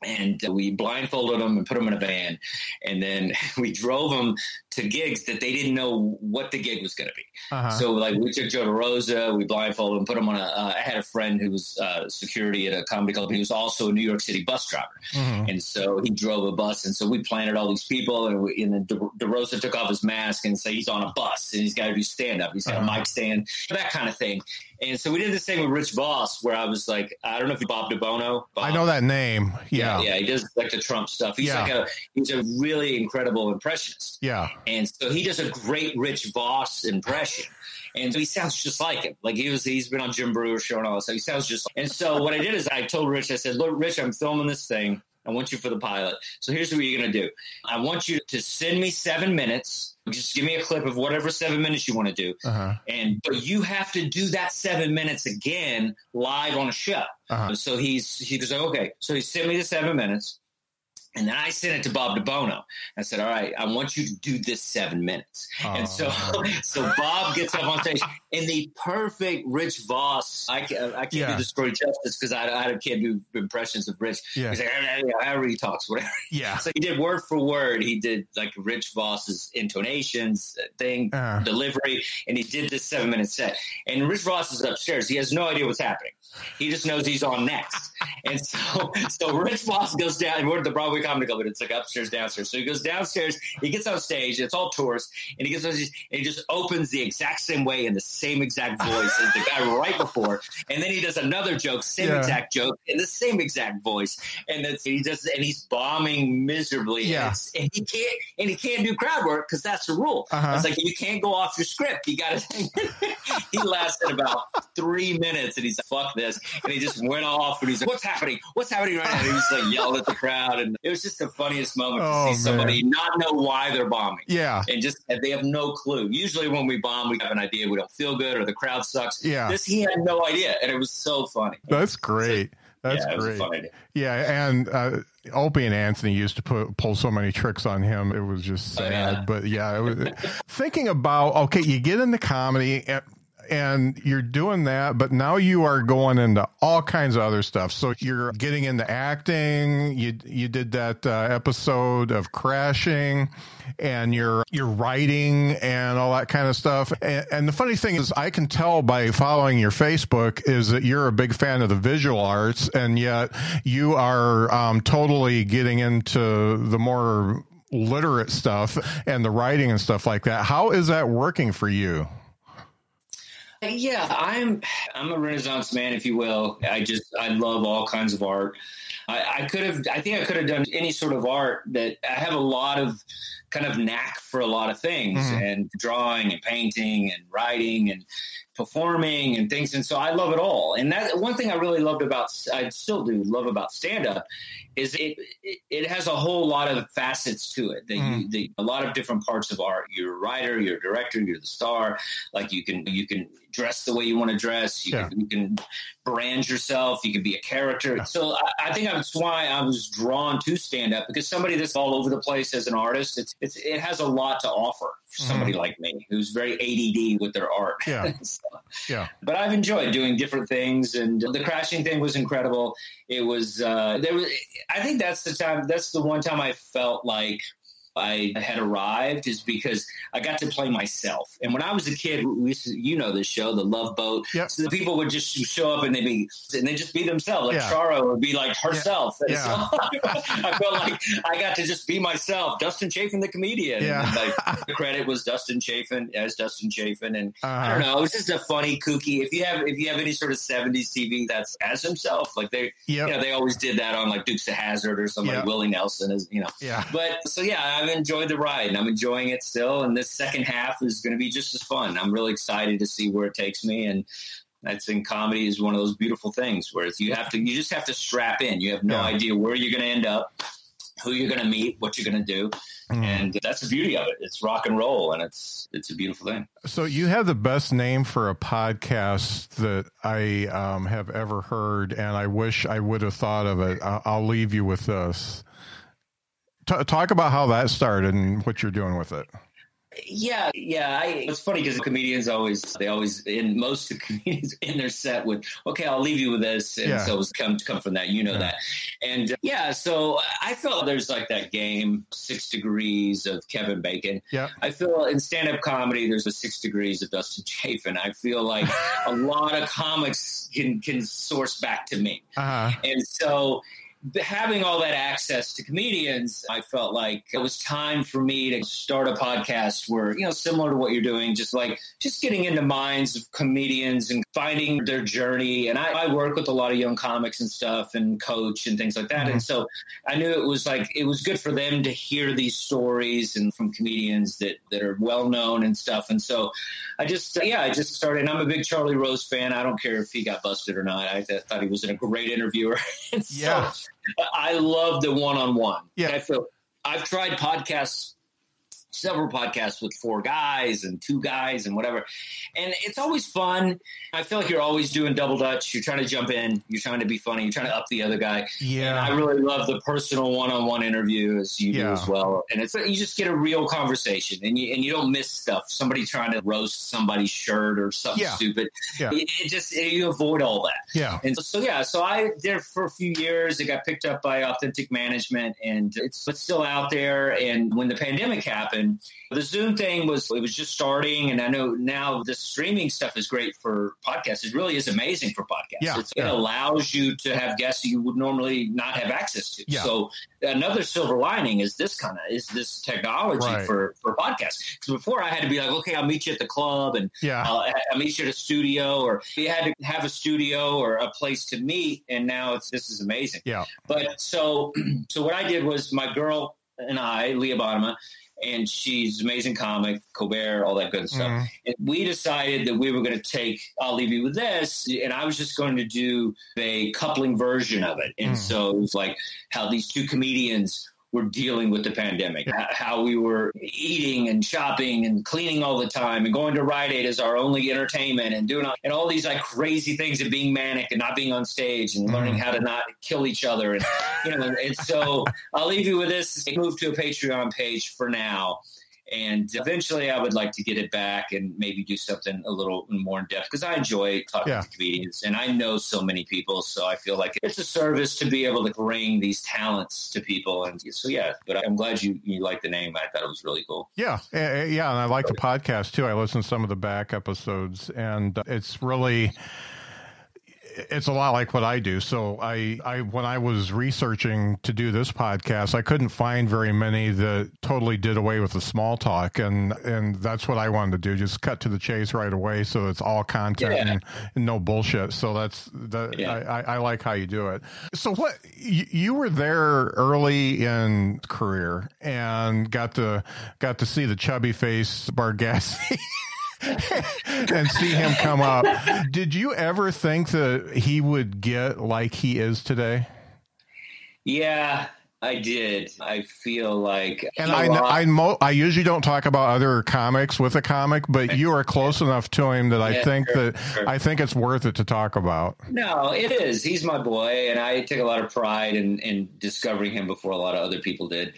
and we blindfolded them and put them in a van and then we drove them to gigs that they didn't know what the gig was going to be uh-huh. so like we took joe DeRosa, we blindfolded him put him on a uh, I had a friend who was uh, security at a comedy club he was also a new york city bus driver mm-hmm. and so he drove a bus and so we planted all these people and, we, and then De- DeRosa took off his mask and said he's on a bus and he's got to do stand up he's got uh-huh. a mic stand that kind of thing and so we did the same with Rich Vos, where I was like, I don't know if you Bob DiBuono. Bob. I know that name. Yeah. yeah. yeah, He does like the Trump stuff. He's yeah. like a he's a really incredible impressionist. Yeah. And so he does a great Rich Vos impression. And so he sounds just like him. Like he was, he's been on Jim Breuer show and all that. So he sounds just. Like, and so what I did is I told Rich, I said, "Look, Rich, I'm filming this thing. I want you for the pilot. So here's what you're going to do. I want you to send me seven minutes. Just give me a clip of whatever seven minutes you want to do. Uh-huh. And but you have to do that seven minutes again live on a show. Uh-huh. So he's he goes, okay. So he sent me the seven minutes. And then I sent it to Bob DiBuono. I said, "All right, I want you to do this seven minutes." Oh. And so, so Bob gets up on stage in the perfect Rich Vos. I, can, I can't yeah. do the story justice because I, I can't do impressions of Rich. Yeah. He's like, however he talks, whatever. Yeah. So he did word for word. He did like Rich Vos's intonations, thing, uh. delivery, and he did this seven minute set. And Rich Vos is upstairs. He has no idea what's happening. He just knows he's on next. And so, so Rich Vos goes down. We're at the Broadway Comedy Club, but it's like upstairs, downstairs. So he goes downstairs. He gets on stage. It's all tourists, and he gets on stage, and he just opens the exact same way in the same exact voice as the guy right before. And then he does another joke, same yeah. exact joke, in the same exact voice. And he does, and he's bombing miserably. Yeah. And, and he can't, and he can't do crowd work because that's the rule. Uh-huh. It's like you can't go off your script. You got to. he lasted about three minutes, and he's like, "Fuck this," and he just went off, and he's like, "What's happening? What's happening right now?" And he's like yelled at the crowd, and it was just the funniest moment oh, to see somebody man. not know why they're bombing. Yeah, and just they have no clue. Usually, when we bomb, we have an idea. We don't feel good, or the crowd sucks. Yeah, this he had no idea, and it was so funny. That's great. So, that's yeah, great. Yeah, and uh, Opie and Anthony used to put, pull so many tricks on him. It was just sad. Oh, yeah. But yeah, was, thinking about okay, you get into comedy. And, and you're doing that, but now you are going into all kinds of other stuff. So you're getting into acting. You you did that uh, episode of Crashing, and you're you're writing and all that kind of stuff. And, and the funny thing is, I can tell by following your Facebook is that you're a big fan of the visual arts, and yet you are um, totally getting into the more literate stuff and the writing and stuff like that. How is that working for you? Yeah, I'm I'm a Renaissance man, if you will. I just I love all kinds of art. I, I could have I think I could have done any sort of art that I have a lot of kind of knack for a lot of things mm-hmm. and drawing and painting and writing and performing and things and so I love it all. And that one thing I really loved about I still do love about stand up is it, it, has a whole lot of facets to it. That mm. you, the, a lot of different parts of art. You're a writer, you're a director, you're the star. Like you can you can dress the way you want to dress. You, yeah. can, you can brand yourself. You can be a character. Yeah. So I, I, think that's why I was drawn to stand up because somebody that's all over the place as an artist, it's, it's it has a lot to offer for somebody mm. like me who's very ADD with their art. Yeah. so, yeah. But I've enjoyed doing different things, and the crashing thing was incredible. It was uh, there was. I think that's the time. That's the one time I felt like I had arrived is because I got to play myself. And when I was a kid, we to, you know the show, The Love Boat. Yep. So the people would just show up and they'd be and they just be themselves. Like yeah. Charo would be like herself. Yeah. So I felt like I got to just be myself. Dustin Chafin, the comedian. Yeah. Like, the credit was Dustin Chafin as Dustin Chafin, and uh-huh. I don't know. It was just a funny, kooky. If you have if you have any sort of '70s TV that's as himself, like they, yep. you know, they always did that on like Dukes of Hazzard or somebody. Yep. Willie Nelson is, you know. Yeah. But so yeah, I've enjoyed the ride and I'm enjoying it still. And this second half is going to be just as fun. I'm really excited to see where it takes me. And I think comedy is one of those beautiful things where you have to, you just have to strap in. You have no yeah. idea where you're going to end up, who you're going to meet, what you're going to do. Mm. And that's the beauty of it. It's rock and roll and it's, it's a beautiful thing. So you have the best name for a podcast that I um, have ever heard. And I wish I would have thought of it. I'll leave you with this. T- talk about how that started and what you're doing with it. Yeah, yeah. I, it's funny because comedians always they always in most of comedians in their set with okay, I'll leave you with this, and yeah. so it's come come from that. You know yeah. that, and uh, yeah. So I felt there's like that game Six Degrees of Kevin Bacon. Yeah, I feel in stand up comedy there's a Six Degrees of Dustin Chafin. I feel like a lot of comics can can source back to me, uh-huh. and so having all that access to comedians, I felt like it was time for me to start a podcast where, you know, similar to what you're doing, just like just getting into minds of comedians and finding their journey. And I, I work with a lot of young comics and stuff and coach and things like that. Mm-hmm. And so I knew it was like it was good for them to hear these stories and from comedians that, that are well known and stuff. And so I just, yeah, I just started. And I'm a big Charlie Rose fan. I don't care if he got busted or not. I th- thought he was a great interviewer. yeah. I love the one on one. Yeah. I feel I've tried podcasts several podcasts with four guys and two guys and whatever. And it's always fun. I feel like you're always doing double dutch. You're trying to jump in, you're trying to be funny, you're trying to up the other guy. Yeah. And I really love the personal one-on-one interview as you yeah. do as well. And it's you just get a real conversation and you and you don't miss stuff. Somebody trying to roast somebody's shirt or something yeah. stupid. Yeah. It, it just it, you avoid all that. Yeah. And so, so, yeah, so I did for a few years. It got picked up by Authentic Management and it's, it's still out there. And when the pandemic happened, the Zoom thing was it was just starting, and I know now the streaming stuff is great for podcasts. It really is amazing for podcasts. Yeah, yeah. It allows you to have guests you would normally not have access to. Yeah. So another silver lining is this kind of is this technology right. for for podcasts. Because before I had to be like, okay, I'll meet you at the club, and yeah, I'll, I'll meet you at a studio, or you had to have a studio or a place to meet, and now it's this is amazing. Yeah. But so so what I did was my girl and I, Leah Bonnema, and she's amazing comic, Colbert, all that good stuff. Mm. And we decided that we were going to take I'll Leave You With This, and I was just going to do a coupling version of it. And mm. so it was like how these two comedians were dealing with the pandemic, how we were eating and shopping and cleaning all the time and going to Rite Aid as our only entertainment and doing all, and all these like crazy things and being manic and not being on stage and learning mm. how to not kill each other. And, you know, and so I'll leave you with this. Move to a Patreon page for now and eventually, I would like to get it back and maybe do something a little more in depth because I enjoy talking yeah. to comedians and I know so many people. So I feel like it's a service to be able to bring these talents to people. And so, yeah, but I'm glad you, you like the name. I thought it was really cool. Yeah. Eh, eh, yeah. And I like the podcast too. I listened to some of the back episodes and uh, it's really it's a lot like what I do. So I, I, when I was researching to do this podcast, I couldn't find very many that totally did away with the small talk, and and that's what I wanted to do. Just cut to the chase right away, so it's all content yeah. and, and, no bullshit. So that's that. Yeah. I, I, like how you do it. So what you, you were there early in career and got to got to see the chubby face Bargatze. and see him come up. Did you ever think that he would get like he is today? Yeah, I did. I feel like, and I I, mo- I usually don't talk about other comics with a comic, but you are close enough to him that I yeah, think sure, that sure. I think it's worth it to talk about. No, it is. He's my boy, and I take a lot of pride in, in discovering him before a lot of other people did.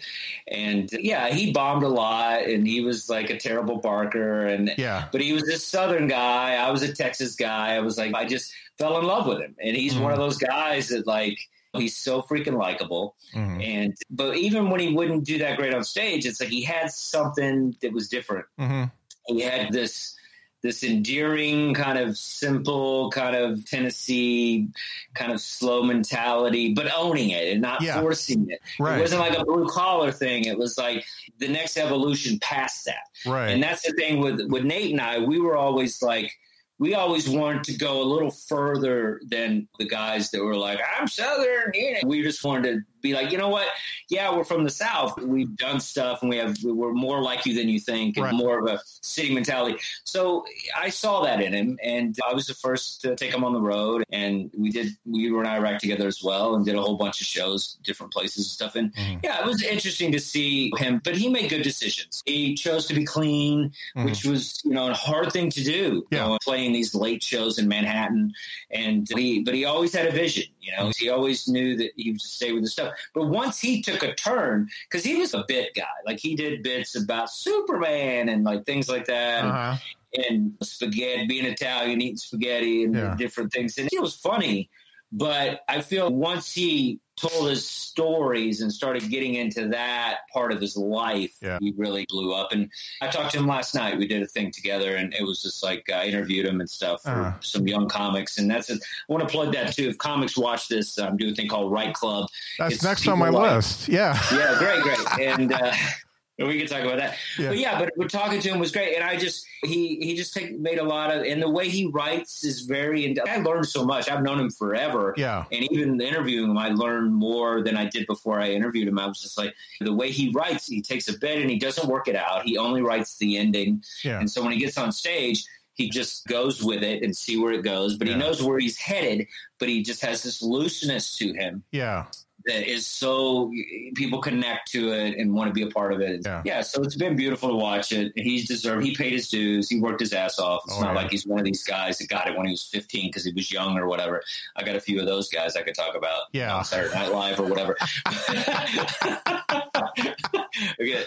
And yeah, he bombed a lot, and he was like a terrible barker, and yeah, but he was this Southern guy. I was a Texas guy. I was like, I just fell in love with him, and he's mm. one of those guys that like He's so freaking likable. Mm-hmm. And but even when he wouldn't do that great on stage, it's like he had something that was different. Mm-hmm. He had this this endearing kind of simple kind of Tennessee kind of slow mentality, but owning it and not yeah. forcing it. Right. It wasn't like a blue collar thing. It was like the next evolution past that. Right. And that's the thing with with Nate and I. We were always like we always wanted to go a little further than the guys that were like, I'm Southern. You know, we just wanted to be like, you know what? Yeah, we're from the South. We've done stuff and we have, we're more like you than you think and right. more of a city mentality. So I saw that in him and I was the first to take him on the road. And we did, we were in Iraq together as well and did a whole bunch of shows, different places and stuff. And mm. yeah, it was interesting to see him, but he made good decisions. He chose to be clean, mm. which was, you know, a hard thing to do, yeah. you know, playing these late shows in Manhattan. And he, but he always had a vision, you know, he always knew that he would stay with the stuff. But once he took a turn, because he was a bit guy, like he did bits about Superman and like things like that. Uh-huh. And, and spaghetti, being Italian, eating spaghetti and yeah. different things. And it was funny. But I feel once he told his stories and started getting into that part of his life, yeah. he really blew up. And I talked to him last night. We did a thing together, and it was just like I interviewed him and stuff for uh-huh. some young comics. And that's it. I want to plug that too. If comics watch this, I'm doing a thing called Write Club. That's it's next on my like, list. Yeah. Yeah, great, great. And uh, we can talk about that. Yeah. But yeah, but, but talking to him was great, and I just he he just take, made a lot of, and the way he writes is very. I learned so much. I've known him forever. Yeah, and even interviewing him, I learned more than I did before I interviewed him. I was just like the way he writes. He takes a bit and he doesn't work it out. He only writes the ending. Yeah, and so when he gets on stage. He just goes with it and see where it goes, but yeah. he knows where he's headed. But he just has this looseness to him. Yeah, that is so people connect to it and want to be a part of it. Yeah. yeah so it's been beautiful to watch it. He's deserved. He paid his dues. He worked his ass off. It's oh, not yeah. like he's one of these guys that got it when he was 15 because he was young or whatever. I got a few of those guys I could talk about. Yeah, on Saturday Night Live or whatever.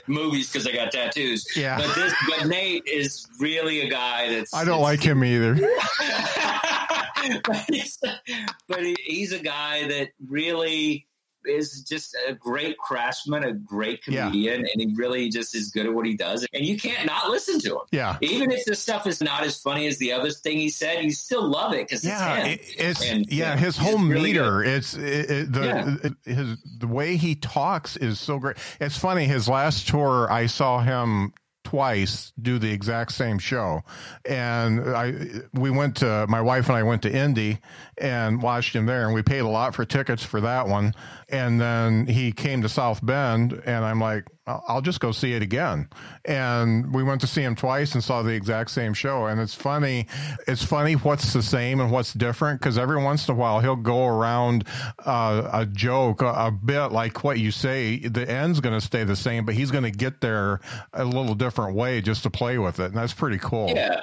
movies because I got tattoos. Yeah, but this, but Nate is really a guy that's. I don't like him either. but, he's, but he, he's a guy that really is just a great craftsman, a great comedian, yeah. and he really just is good at what he does. And you can't not listen to him. Yeah. Even if the stuff is not as funny as the other thing he said, you still love it because yeah, it's him. It's and, yeah, yeah, his whole really meter. Good. It's it, it, the yeah. his the way he talks is so great. It's funny. His last tour, I saw him twice do the exact same show. And I, we went to, my wife and I went to Indy and watched him there and we paid a lot for tickets for that one. And then he came to South Bend and I'm like, I'll just go see it again. And we went to see him twice and saw the exact same show. And it's funny. It's funny what's the same and what's different because every once in a while he'll go around uh, a joke a, a, bit like what you say. The end's going to stay the same, but he's going to get there a little different way just to play with it. And that's pretty cool. Yeah.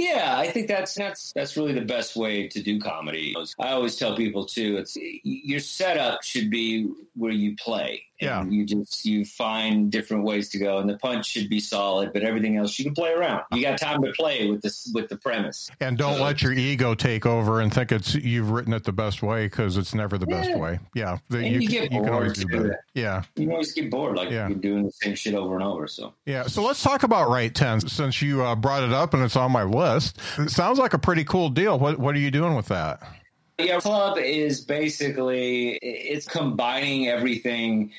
Yeah, I think that's that's that's really the best way to do comedy. I always tell people too, it's your setup should be where you play. yeah, you just you find different ways to go, and the punch should be solid, but everything else you can play around. You got time to play with this with the premise, and don't so, let your ego take over and think it's you've written it the best way because it's never the yeah. best way. Yeah, the, you, you, get you can always do better. Yeah, you always get bored, like yeah. you're doing the same shit over and over. So yeah, so let's talk about Right Ten since you uh, brought it up and it's on my list. It sounds like a pretty cool deal. What what are you doing with that? Yeah, club is basically it's combining everything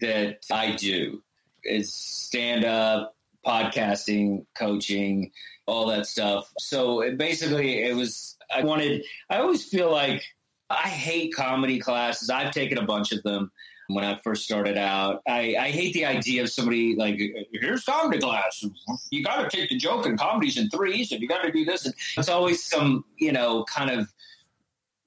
that I do. It's stand up, podcasting, coaching, all that stuff. So it basically, it was. I wanted. I always feel like I hate comedy classes. I've taken a bunch of them when I first started out. I, I hate the idea of somebody like, here's comedy class. You got to take the joke and comedy's in threes, and you got to do this. And it's always some, you know, kind of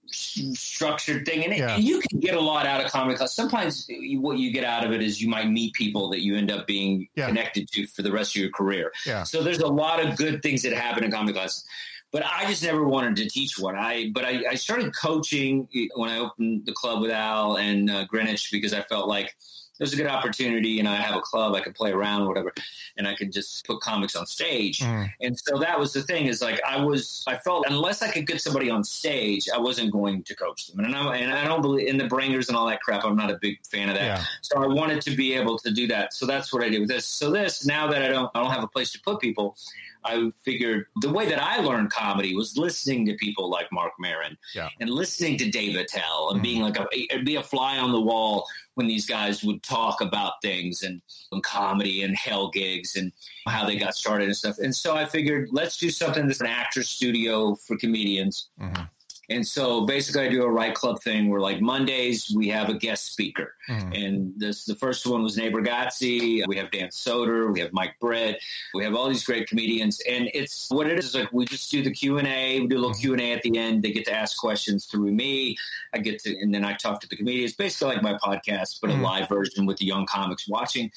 structured thing and, yeah. you can get a lot out of comedy class sometimes what you get out of it is you might meet people that you end up being yeah. connected to for the rest of your career yeah. so there's a lot of good things that happen in comedy class but I just never wanted to teach one. I but I, I started coaching when I opened the club with Al and uh, Greenwich because I felt like there's a good opportunity and I have a club I can play around or whatever and I can just put comics on stage. Mm. And so that was the thing is like I was I felt unless I could get somebody on stage, I wasn't going to coach them. And I and I don't believe in the bringers and all that crap. I'm not a big fan of that. Yeah. So I wanted to be able to do that. So that's what I did with this. So this now that I don't I don't have a place to put people, I figured the way that I learned comedy was listening to people like Marc Maron yeah. and listening to Dave Attell and mm-hmm. being like a be a fly on the wall when these guys would talk about things and, and comedy and hell gigs and how they got started and stuff. And so I figured let's do something that's an actor studio for comedians. Mm-hmm. And so basically, I do a Write Club thing where, like Mondays, we have a guest speaker, mm-hmm. and this the first one was Nate Bargatze. We have Dan Soder, we have Mike Britt, we have all these great comedians, and it's what it is. Like we just do the Q and A, we do a little mm-hmm. Q and A at the end. They get to ask questions through me. I get to, and then I talk to the comedians. Basically, like my podcast, but mm-hmm. a live version with the young comics watching.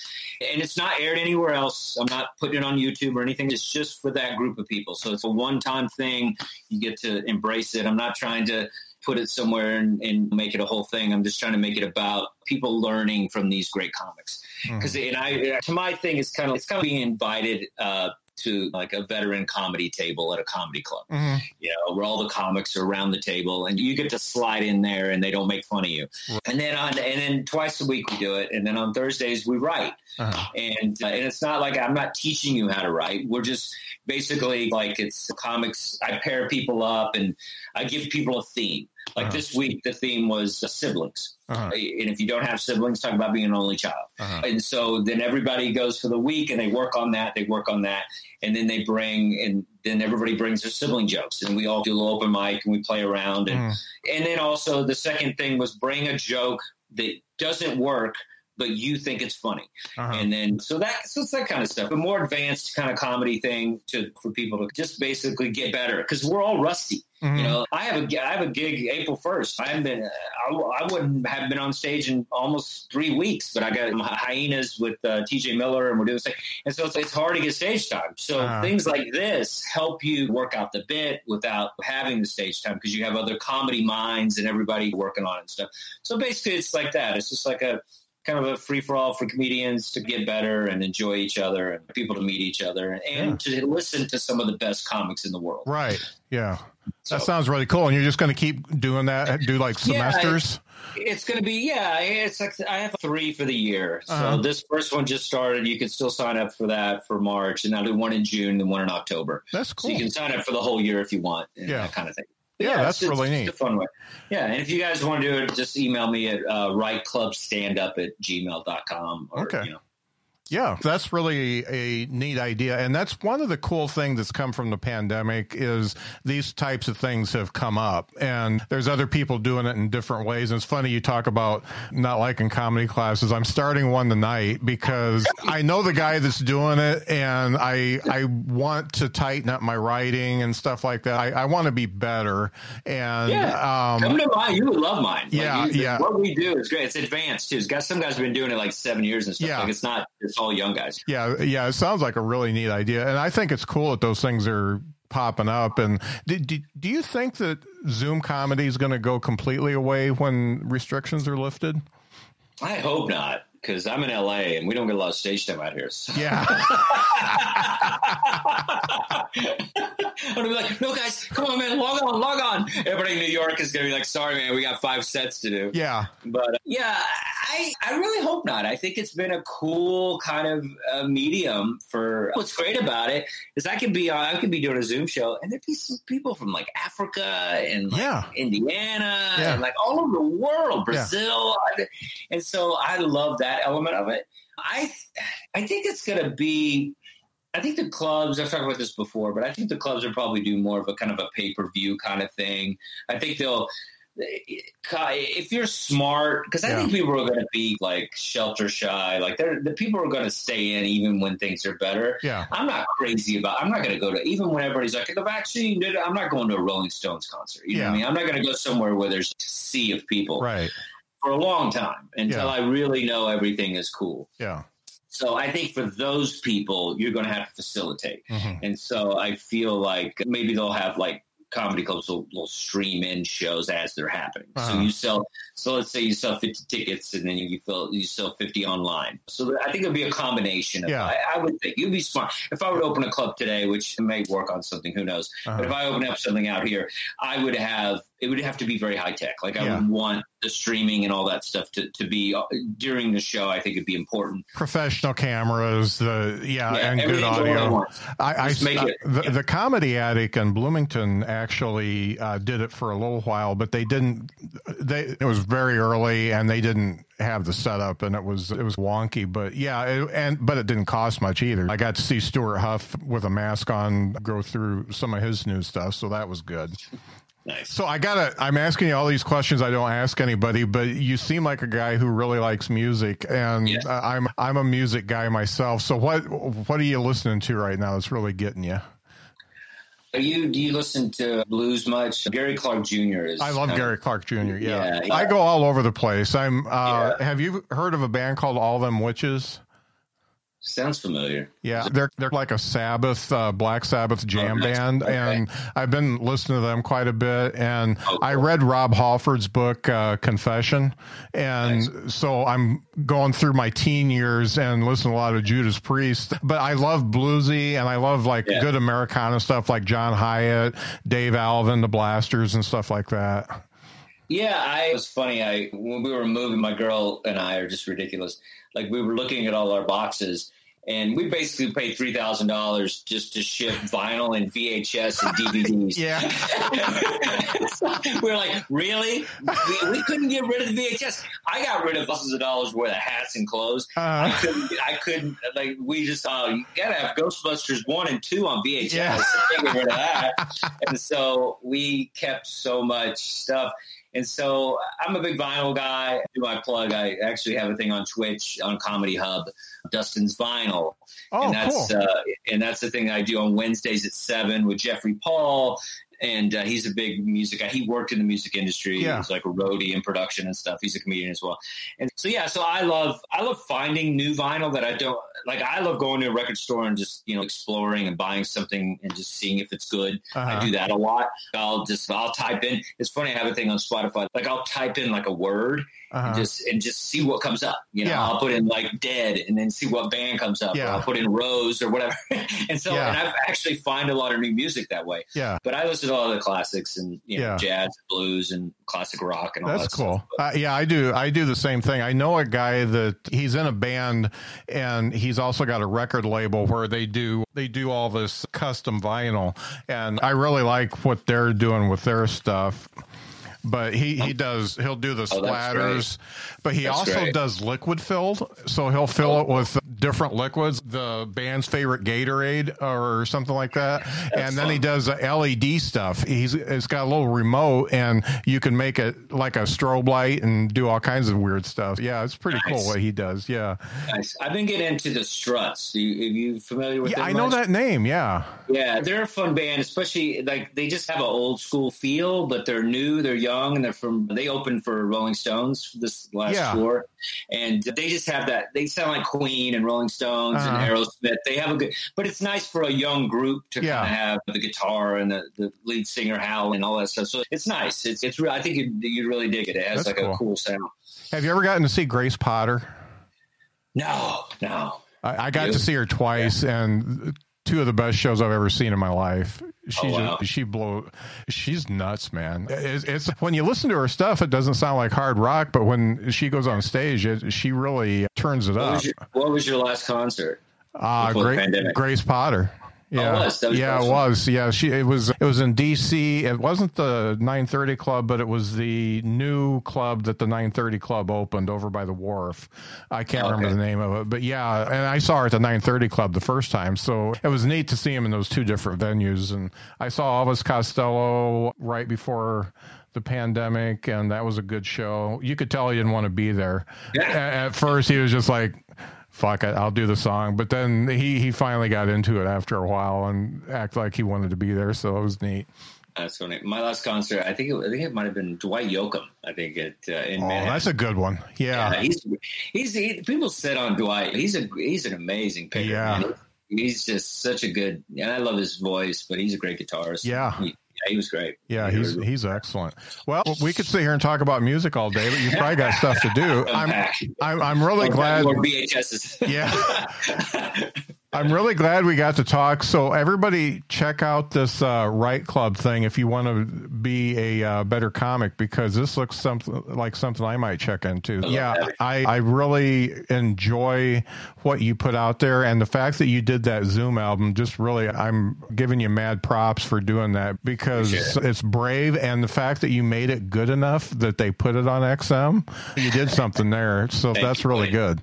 And it's not aired anywhere else. I'm not putting it on YouTube or anything. It's just for that group of people. So it's a one time thing. You get to embrace it. I'm not trying to put it somewhere and, and, make it a whole thing. I'm just trying to make it about people learning from these great comics. Because mm-hmm. and I to my thing is kind of it's kind of being invited uh, to like a veteran comedy table at a comedy club, mm-hmm. you know, where all the comics are around the table and you get to slide in there and they don't make fun of you. Right. And then on, and then twice a week we do it. And then on Thursdays we write. Uh-huh. And, uh, and it's not like I'm not teaching you how to write. We're just basically like it's comics. I pair people up and I give people a theme. Like uh-huh. this week, the theme was uh, siblings. Uh-huh. And if you don't have siblings, talk about being an only child. Uh-huh. And so then everybody goes for the week and they work on that. They work on that. And then they bring, and then everybody brings their sibling jokes. And we all do a little open mic and we play around. And, mm. and then also the second thing was bring a joke that doesn't work but you think it's funny. Uh-huh. And then so that so it's that kind of stuff. A more advanced kind of comedy thing to for people to just basically get better because we're all rusty. Mm-hmm. You know, I have a I have a gig April first. I haven't been I, I, wouldn't have been on stage in almost three weeks, but I got hyenas with uh, T.J. Miller and we're doing this thing, and so it's, it's hard to get stage time. So uh-huh. things like this help you work out the bit without having the stage time because you have other comedy minds and everybody working on it and stuff. So basically, it's like that. It's just like a kind of a free for all for comedians to get better and enjoy each other and people to meet each other and, and yeah. to listen to some of the best comics in the world. Right. Yeah. So, that sounds really cool. And you're just going to keep doing that, do like semesters? Yeah, it's going to be, yeah, it's like I have three for the year. So uh-huh. this first one just started. You can still sign up for that for March. And I'll do one in June and one in October. That's cool. So you can sign up for the whole year if you want. yeah. That kind of thing yeah, yeah, that's really neat. a fun way. Yeah, and if you guys want to do it, just email me at uh, rightclubstandup at gmail.com. Or, okay. You know, Yeah, that's really a neat idea. And that's one of the cool things that's come from the pandemic is these types of things have come up and there's other people doing it in different ways. And it's funny you talk about not liking comedy classes. I'm starting one tonight because I know the guy that's doing it and I I want to tighten up my writing and stuff like that. I, I want to be better. And yeah. um, come to mine. You would love mine. Yeah, you, yeah. What we do is great. It's advanced too. Guys, some guys have been doing it like seven years and stuff. Yeah. Like it's not. It's all young guys. Yeah, yeah. It sounds like a really neat idea, and I think it's cool that those things are popping up. And do, do, do you think that Zoom comedy is going to go completely away when restrictions are lifted? I hope not because I'm in LA and we don't get a lot of stage time out here. So. Yeah. I'm gonna be like, no, guys, come on, man, log on, log on. Everybody in New York is gonna be like, sorry, man, we got five sets to do. Yeah, but uh, yeah, I I really hope not. I think it's been a cool kind of uh, medium for. What's great about it is I could be on, I could be doing a Zoom show and there'd be some people from like Africa and like yeah. Indiana yeah. and like all over the world, Brazil, yeah. and so I love that element of it. I I think it's gonna be I think the clubs, I've talked about this before, but I think the clubs will probably do more of a kind of a pay per view kind of thing. I think they'll, if you're smart, because I yeah. think people are going to be like shelter shy, like they're, the people are going to stay in even when things are better. Yeah. I'm not crazy about, I'm not going to go to, even when everybody's like, the vaccine I'm not going to a Rolling Stones concert. You yeah. know what I mean? I'm not going to go somewhere where there's a sea of people. Right. For a long time until yeah. I really know everything is cool. Yeah. So I think for those people, you're going to have to facilitate. Mm-hmm. And so I feel like maybe they'll have like comedy clubs will, will stream in shows as they're happening. Uh-huh. So you sell, so let's say you sell 50 tickets and then you fill, you sell 50 online. So I think it'll be a combination of, yeah. I, I, would think you'd be smart. If I would open a club today, which may work on something, who knows, uh-huh. but if I open up something out here, I would have, it would have to be very high tech. Like I yeah. would want the streaming and all that stuff to, to be uh, during the show. I think it'd be important. Professional cameras, the yeah, yeah and good audio. I, I, I it, the, yeah. the, comedy attic in Bloomington actually uh, did it for a little while, but they didn't. They it was very early and they didn't have the setup and it was it was wonky but yeah it, and but it didn't cost much either i got to see stewart huff with a mask on go through some of his new stuff so that was good Nice. So I gotta. I'm asking you all these questions I don't ask anybody, but you seem like a guy who really likes music, and yeah. I'm I'm a music guy myself. So what what are you listening to right now that's really getting you? Are you do you listen to blues much? Gary Clark Jr. is. I love Gary of, Clark Jr. Yeah. Yeah, yeah. I go all over the place. I'm. Uh, Have you heard of a band called All Them Witches? Sounds familiar. Yeah, they're they're like a Sabbath, uh, Black Sabbath jam oh, band, okay. and I've been listening to them quite a bit. And oh, cool. I read Rob Halford's book uh, Confession, and nice. so I'm going through my teen years and listening to a lot of Judas Priest. But I love bluesy, and I love like yeah. good Americana stuff, like John Hiatt, Dave Alvin, the Blasters, and stuff like that. Yeah, I it was funny. I when we were moving, my girl and I are just ridiculous like we were looking at all our boxes and we basically paid three thousand dollars just to ship vinyl and VHS and DVDs. yeah, we are like, really? We, we, couldn't get rid of the VHS. I got rid of thousands of dollars worth of hats and clothes. Uh, I couldn't. I couldn't. Like we just, uh, you gotta have Ghostbusters one and two on VHS. Yeah. Get rid of that. and so we kept so much stuff. And so I'm a big vinyl guy. Do my plug? I actually have a thing on Twitch on Comedy Hub, Dustin's Vinyl. Oh, and that's cool. uh, and that's the thing I do on Wednesdays at seven with Jeffrey Paul and uh, he's a big music guy. He worked in the music industry. Yeah. He's like a roadie in production and stuff. He's a comedian as well. And so yeah, so I love I love finding new vinyl that I don't like. I love going to a record store and just you know exploring and buying something and just seeing if it's good. Uh-huh. I do that a lot. I'll just I'll type in. It's funny. I have a thing on Spotify. Like I'll type in like a word uh-huh. and just and just see what comes up. You know, yeah. I'll put in like dead and then see what band comes up. Yeah. I'll put in rose or whatever. and so yeah. and I've actually find a lot of new music that way. Yeah. But I listen to all the classics and you know, yeah. jazz, blues, and classic rock and all That's that cool. Uh, yeah, I do. I do the same thing. I know a guy that he's in a band and he's also got a record label where they do they do all this custom vinyl, and I really like what they're doing with their stuff but he he oh. does he'll do the oh, splatters, but he that's also great. does liquid filled. So he'll fill oh. it with different liquids, the band's favorite Gatorade or something like that. and then fun. he does LED stuff. He's it's got a little remote, and you can make it like a strobe light and do all kinds of weird stuff. Yeah, it's pretty nice. cool what he does. Yeah, nice. I've been getting into the Struts. Are you, are you familiar with? Yeah, I know much? that name. Yeah, yeah, they're a fun band, especially like they just have an old school feel, but they're new, they're young, and they're from. They opened for Rolling Stones this last yeah. tour, and they just have that. They sound like Queen and Rolling Stones uh-huh. and Aerosmith. They have a good, but it's nice for a young group to yeah. kind of have the guitar and the, the lead singer Hal and all that stuff. So it's nice. It's it's. I think you you really dig it. It has That's like cool. a cool sound. Have you ever gotten to see Grace Potter? No, no. I, I got to see her twice, yeah. and two of the best shows I've ever seen in my life. She's oh, wow. she blow she's nuts, man. It's, it's, when you listen to her stuff, it doesn't sound like hard rock, but when she goes on stage, it, she really turns it what up. Was your, what was your last concert? Uh, Grace Potter. Yeah, oh, was. Was yeah, awesome. it was. Yeah, she it was it was in D.C. It wasn't the 930 Club, but it was the new club that the 930 Club opened over by the wharf. I can't okay. remember the name of it, but yeah, and I saw her at the 930 Club the first time, so it was neat to see him in those two different venues. And I saw Elvis Costello right before the pandemic, and that was a good show. You could tell he didn't want to be there. Yeah. At first, he was just like, fuck it, I'll do the song. But then he he finally got into it after a while and act like he wanted to be there, so it was neat. That's funny. My last concert, I think it, I think it might have been Dwight Yoakam. I think it uh, in oh, Manhattan. that's a good one. Yeah, yeah he's he's he, people sit on Dwight. He's a he's an amazing picker. Yeah, man. he's just such a good. And I love his voice, but he's a great guitarist. Yeah, he, he was great. Yeah, he's he's excellent. Well, we could sit here and talk about music all day, but you probably got stuff to do. I'm I'm, I'm really glad. More VHSs. yeah. I'm really glad we got to talk. So everybody, check out this uh, Write Club thing if you want to be a uh, better comic because this looks something like something I might check into. Yeah, I I really enjoy what you put out there, and the fact that you did that Zoom album, just really, I'm giving you mad props for doing that because it. it's brave, and the fact that you made it good enough that they put it on XM, you did something there. So that's really good.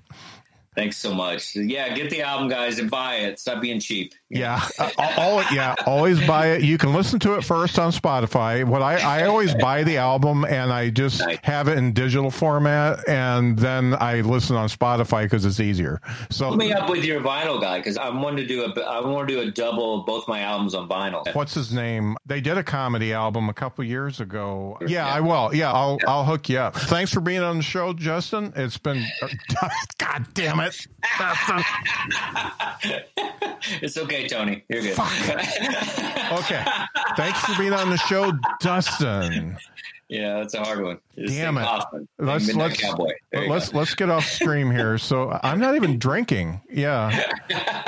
Thanks so much. Yeah, get the album, guys, and buy it. Stop being cheap. Yeah, uh, all, yeah, always buy it. You can listen to it first on Spotify. What I, I always buy the album and I just nice. have it in digital format, and then I listen on Spotify because it's easier. So put me up with your vinyl guy because I want to do a I want to do a double both my albums on vinyl. What's his name? They did a comedy album a couple years ago. Yeah, yeah. I will. Yeah, I'll yeah. I'll hook you up. Thanks for being on the show, Justin. It's been God damn it. it's okay, Tony. You're good. okay. Thanks for being on the show, Dustin. Yeah, that's a hard one. Just Damn it. Let's let's let's let's get off stream here. So I'm not even drinking. Yeah.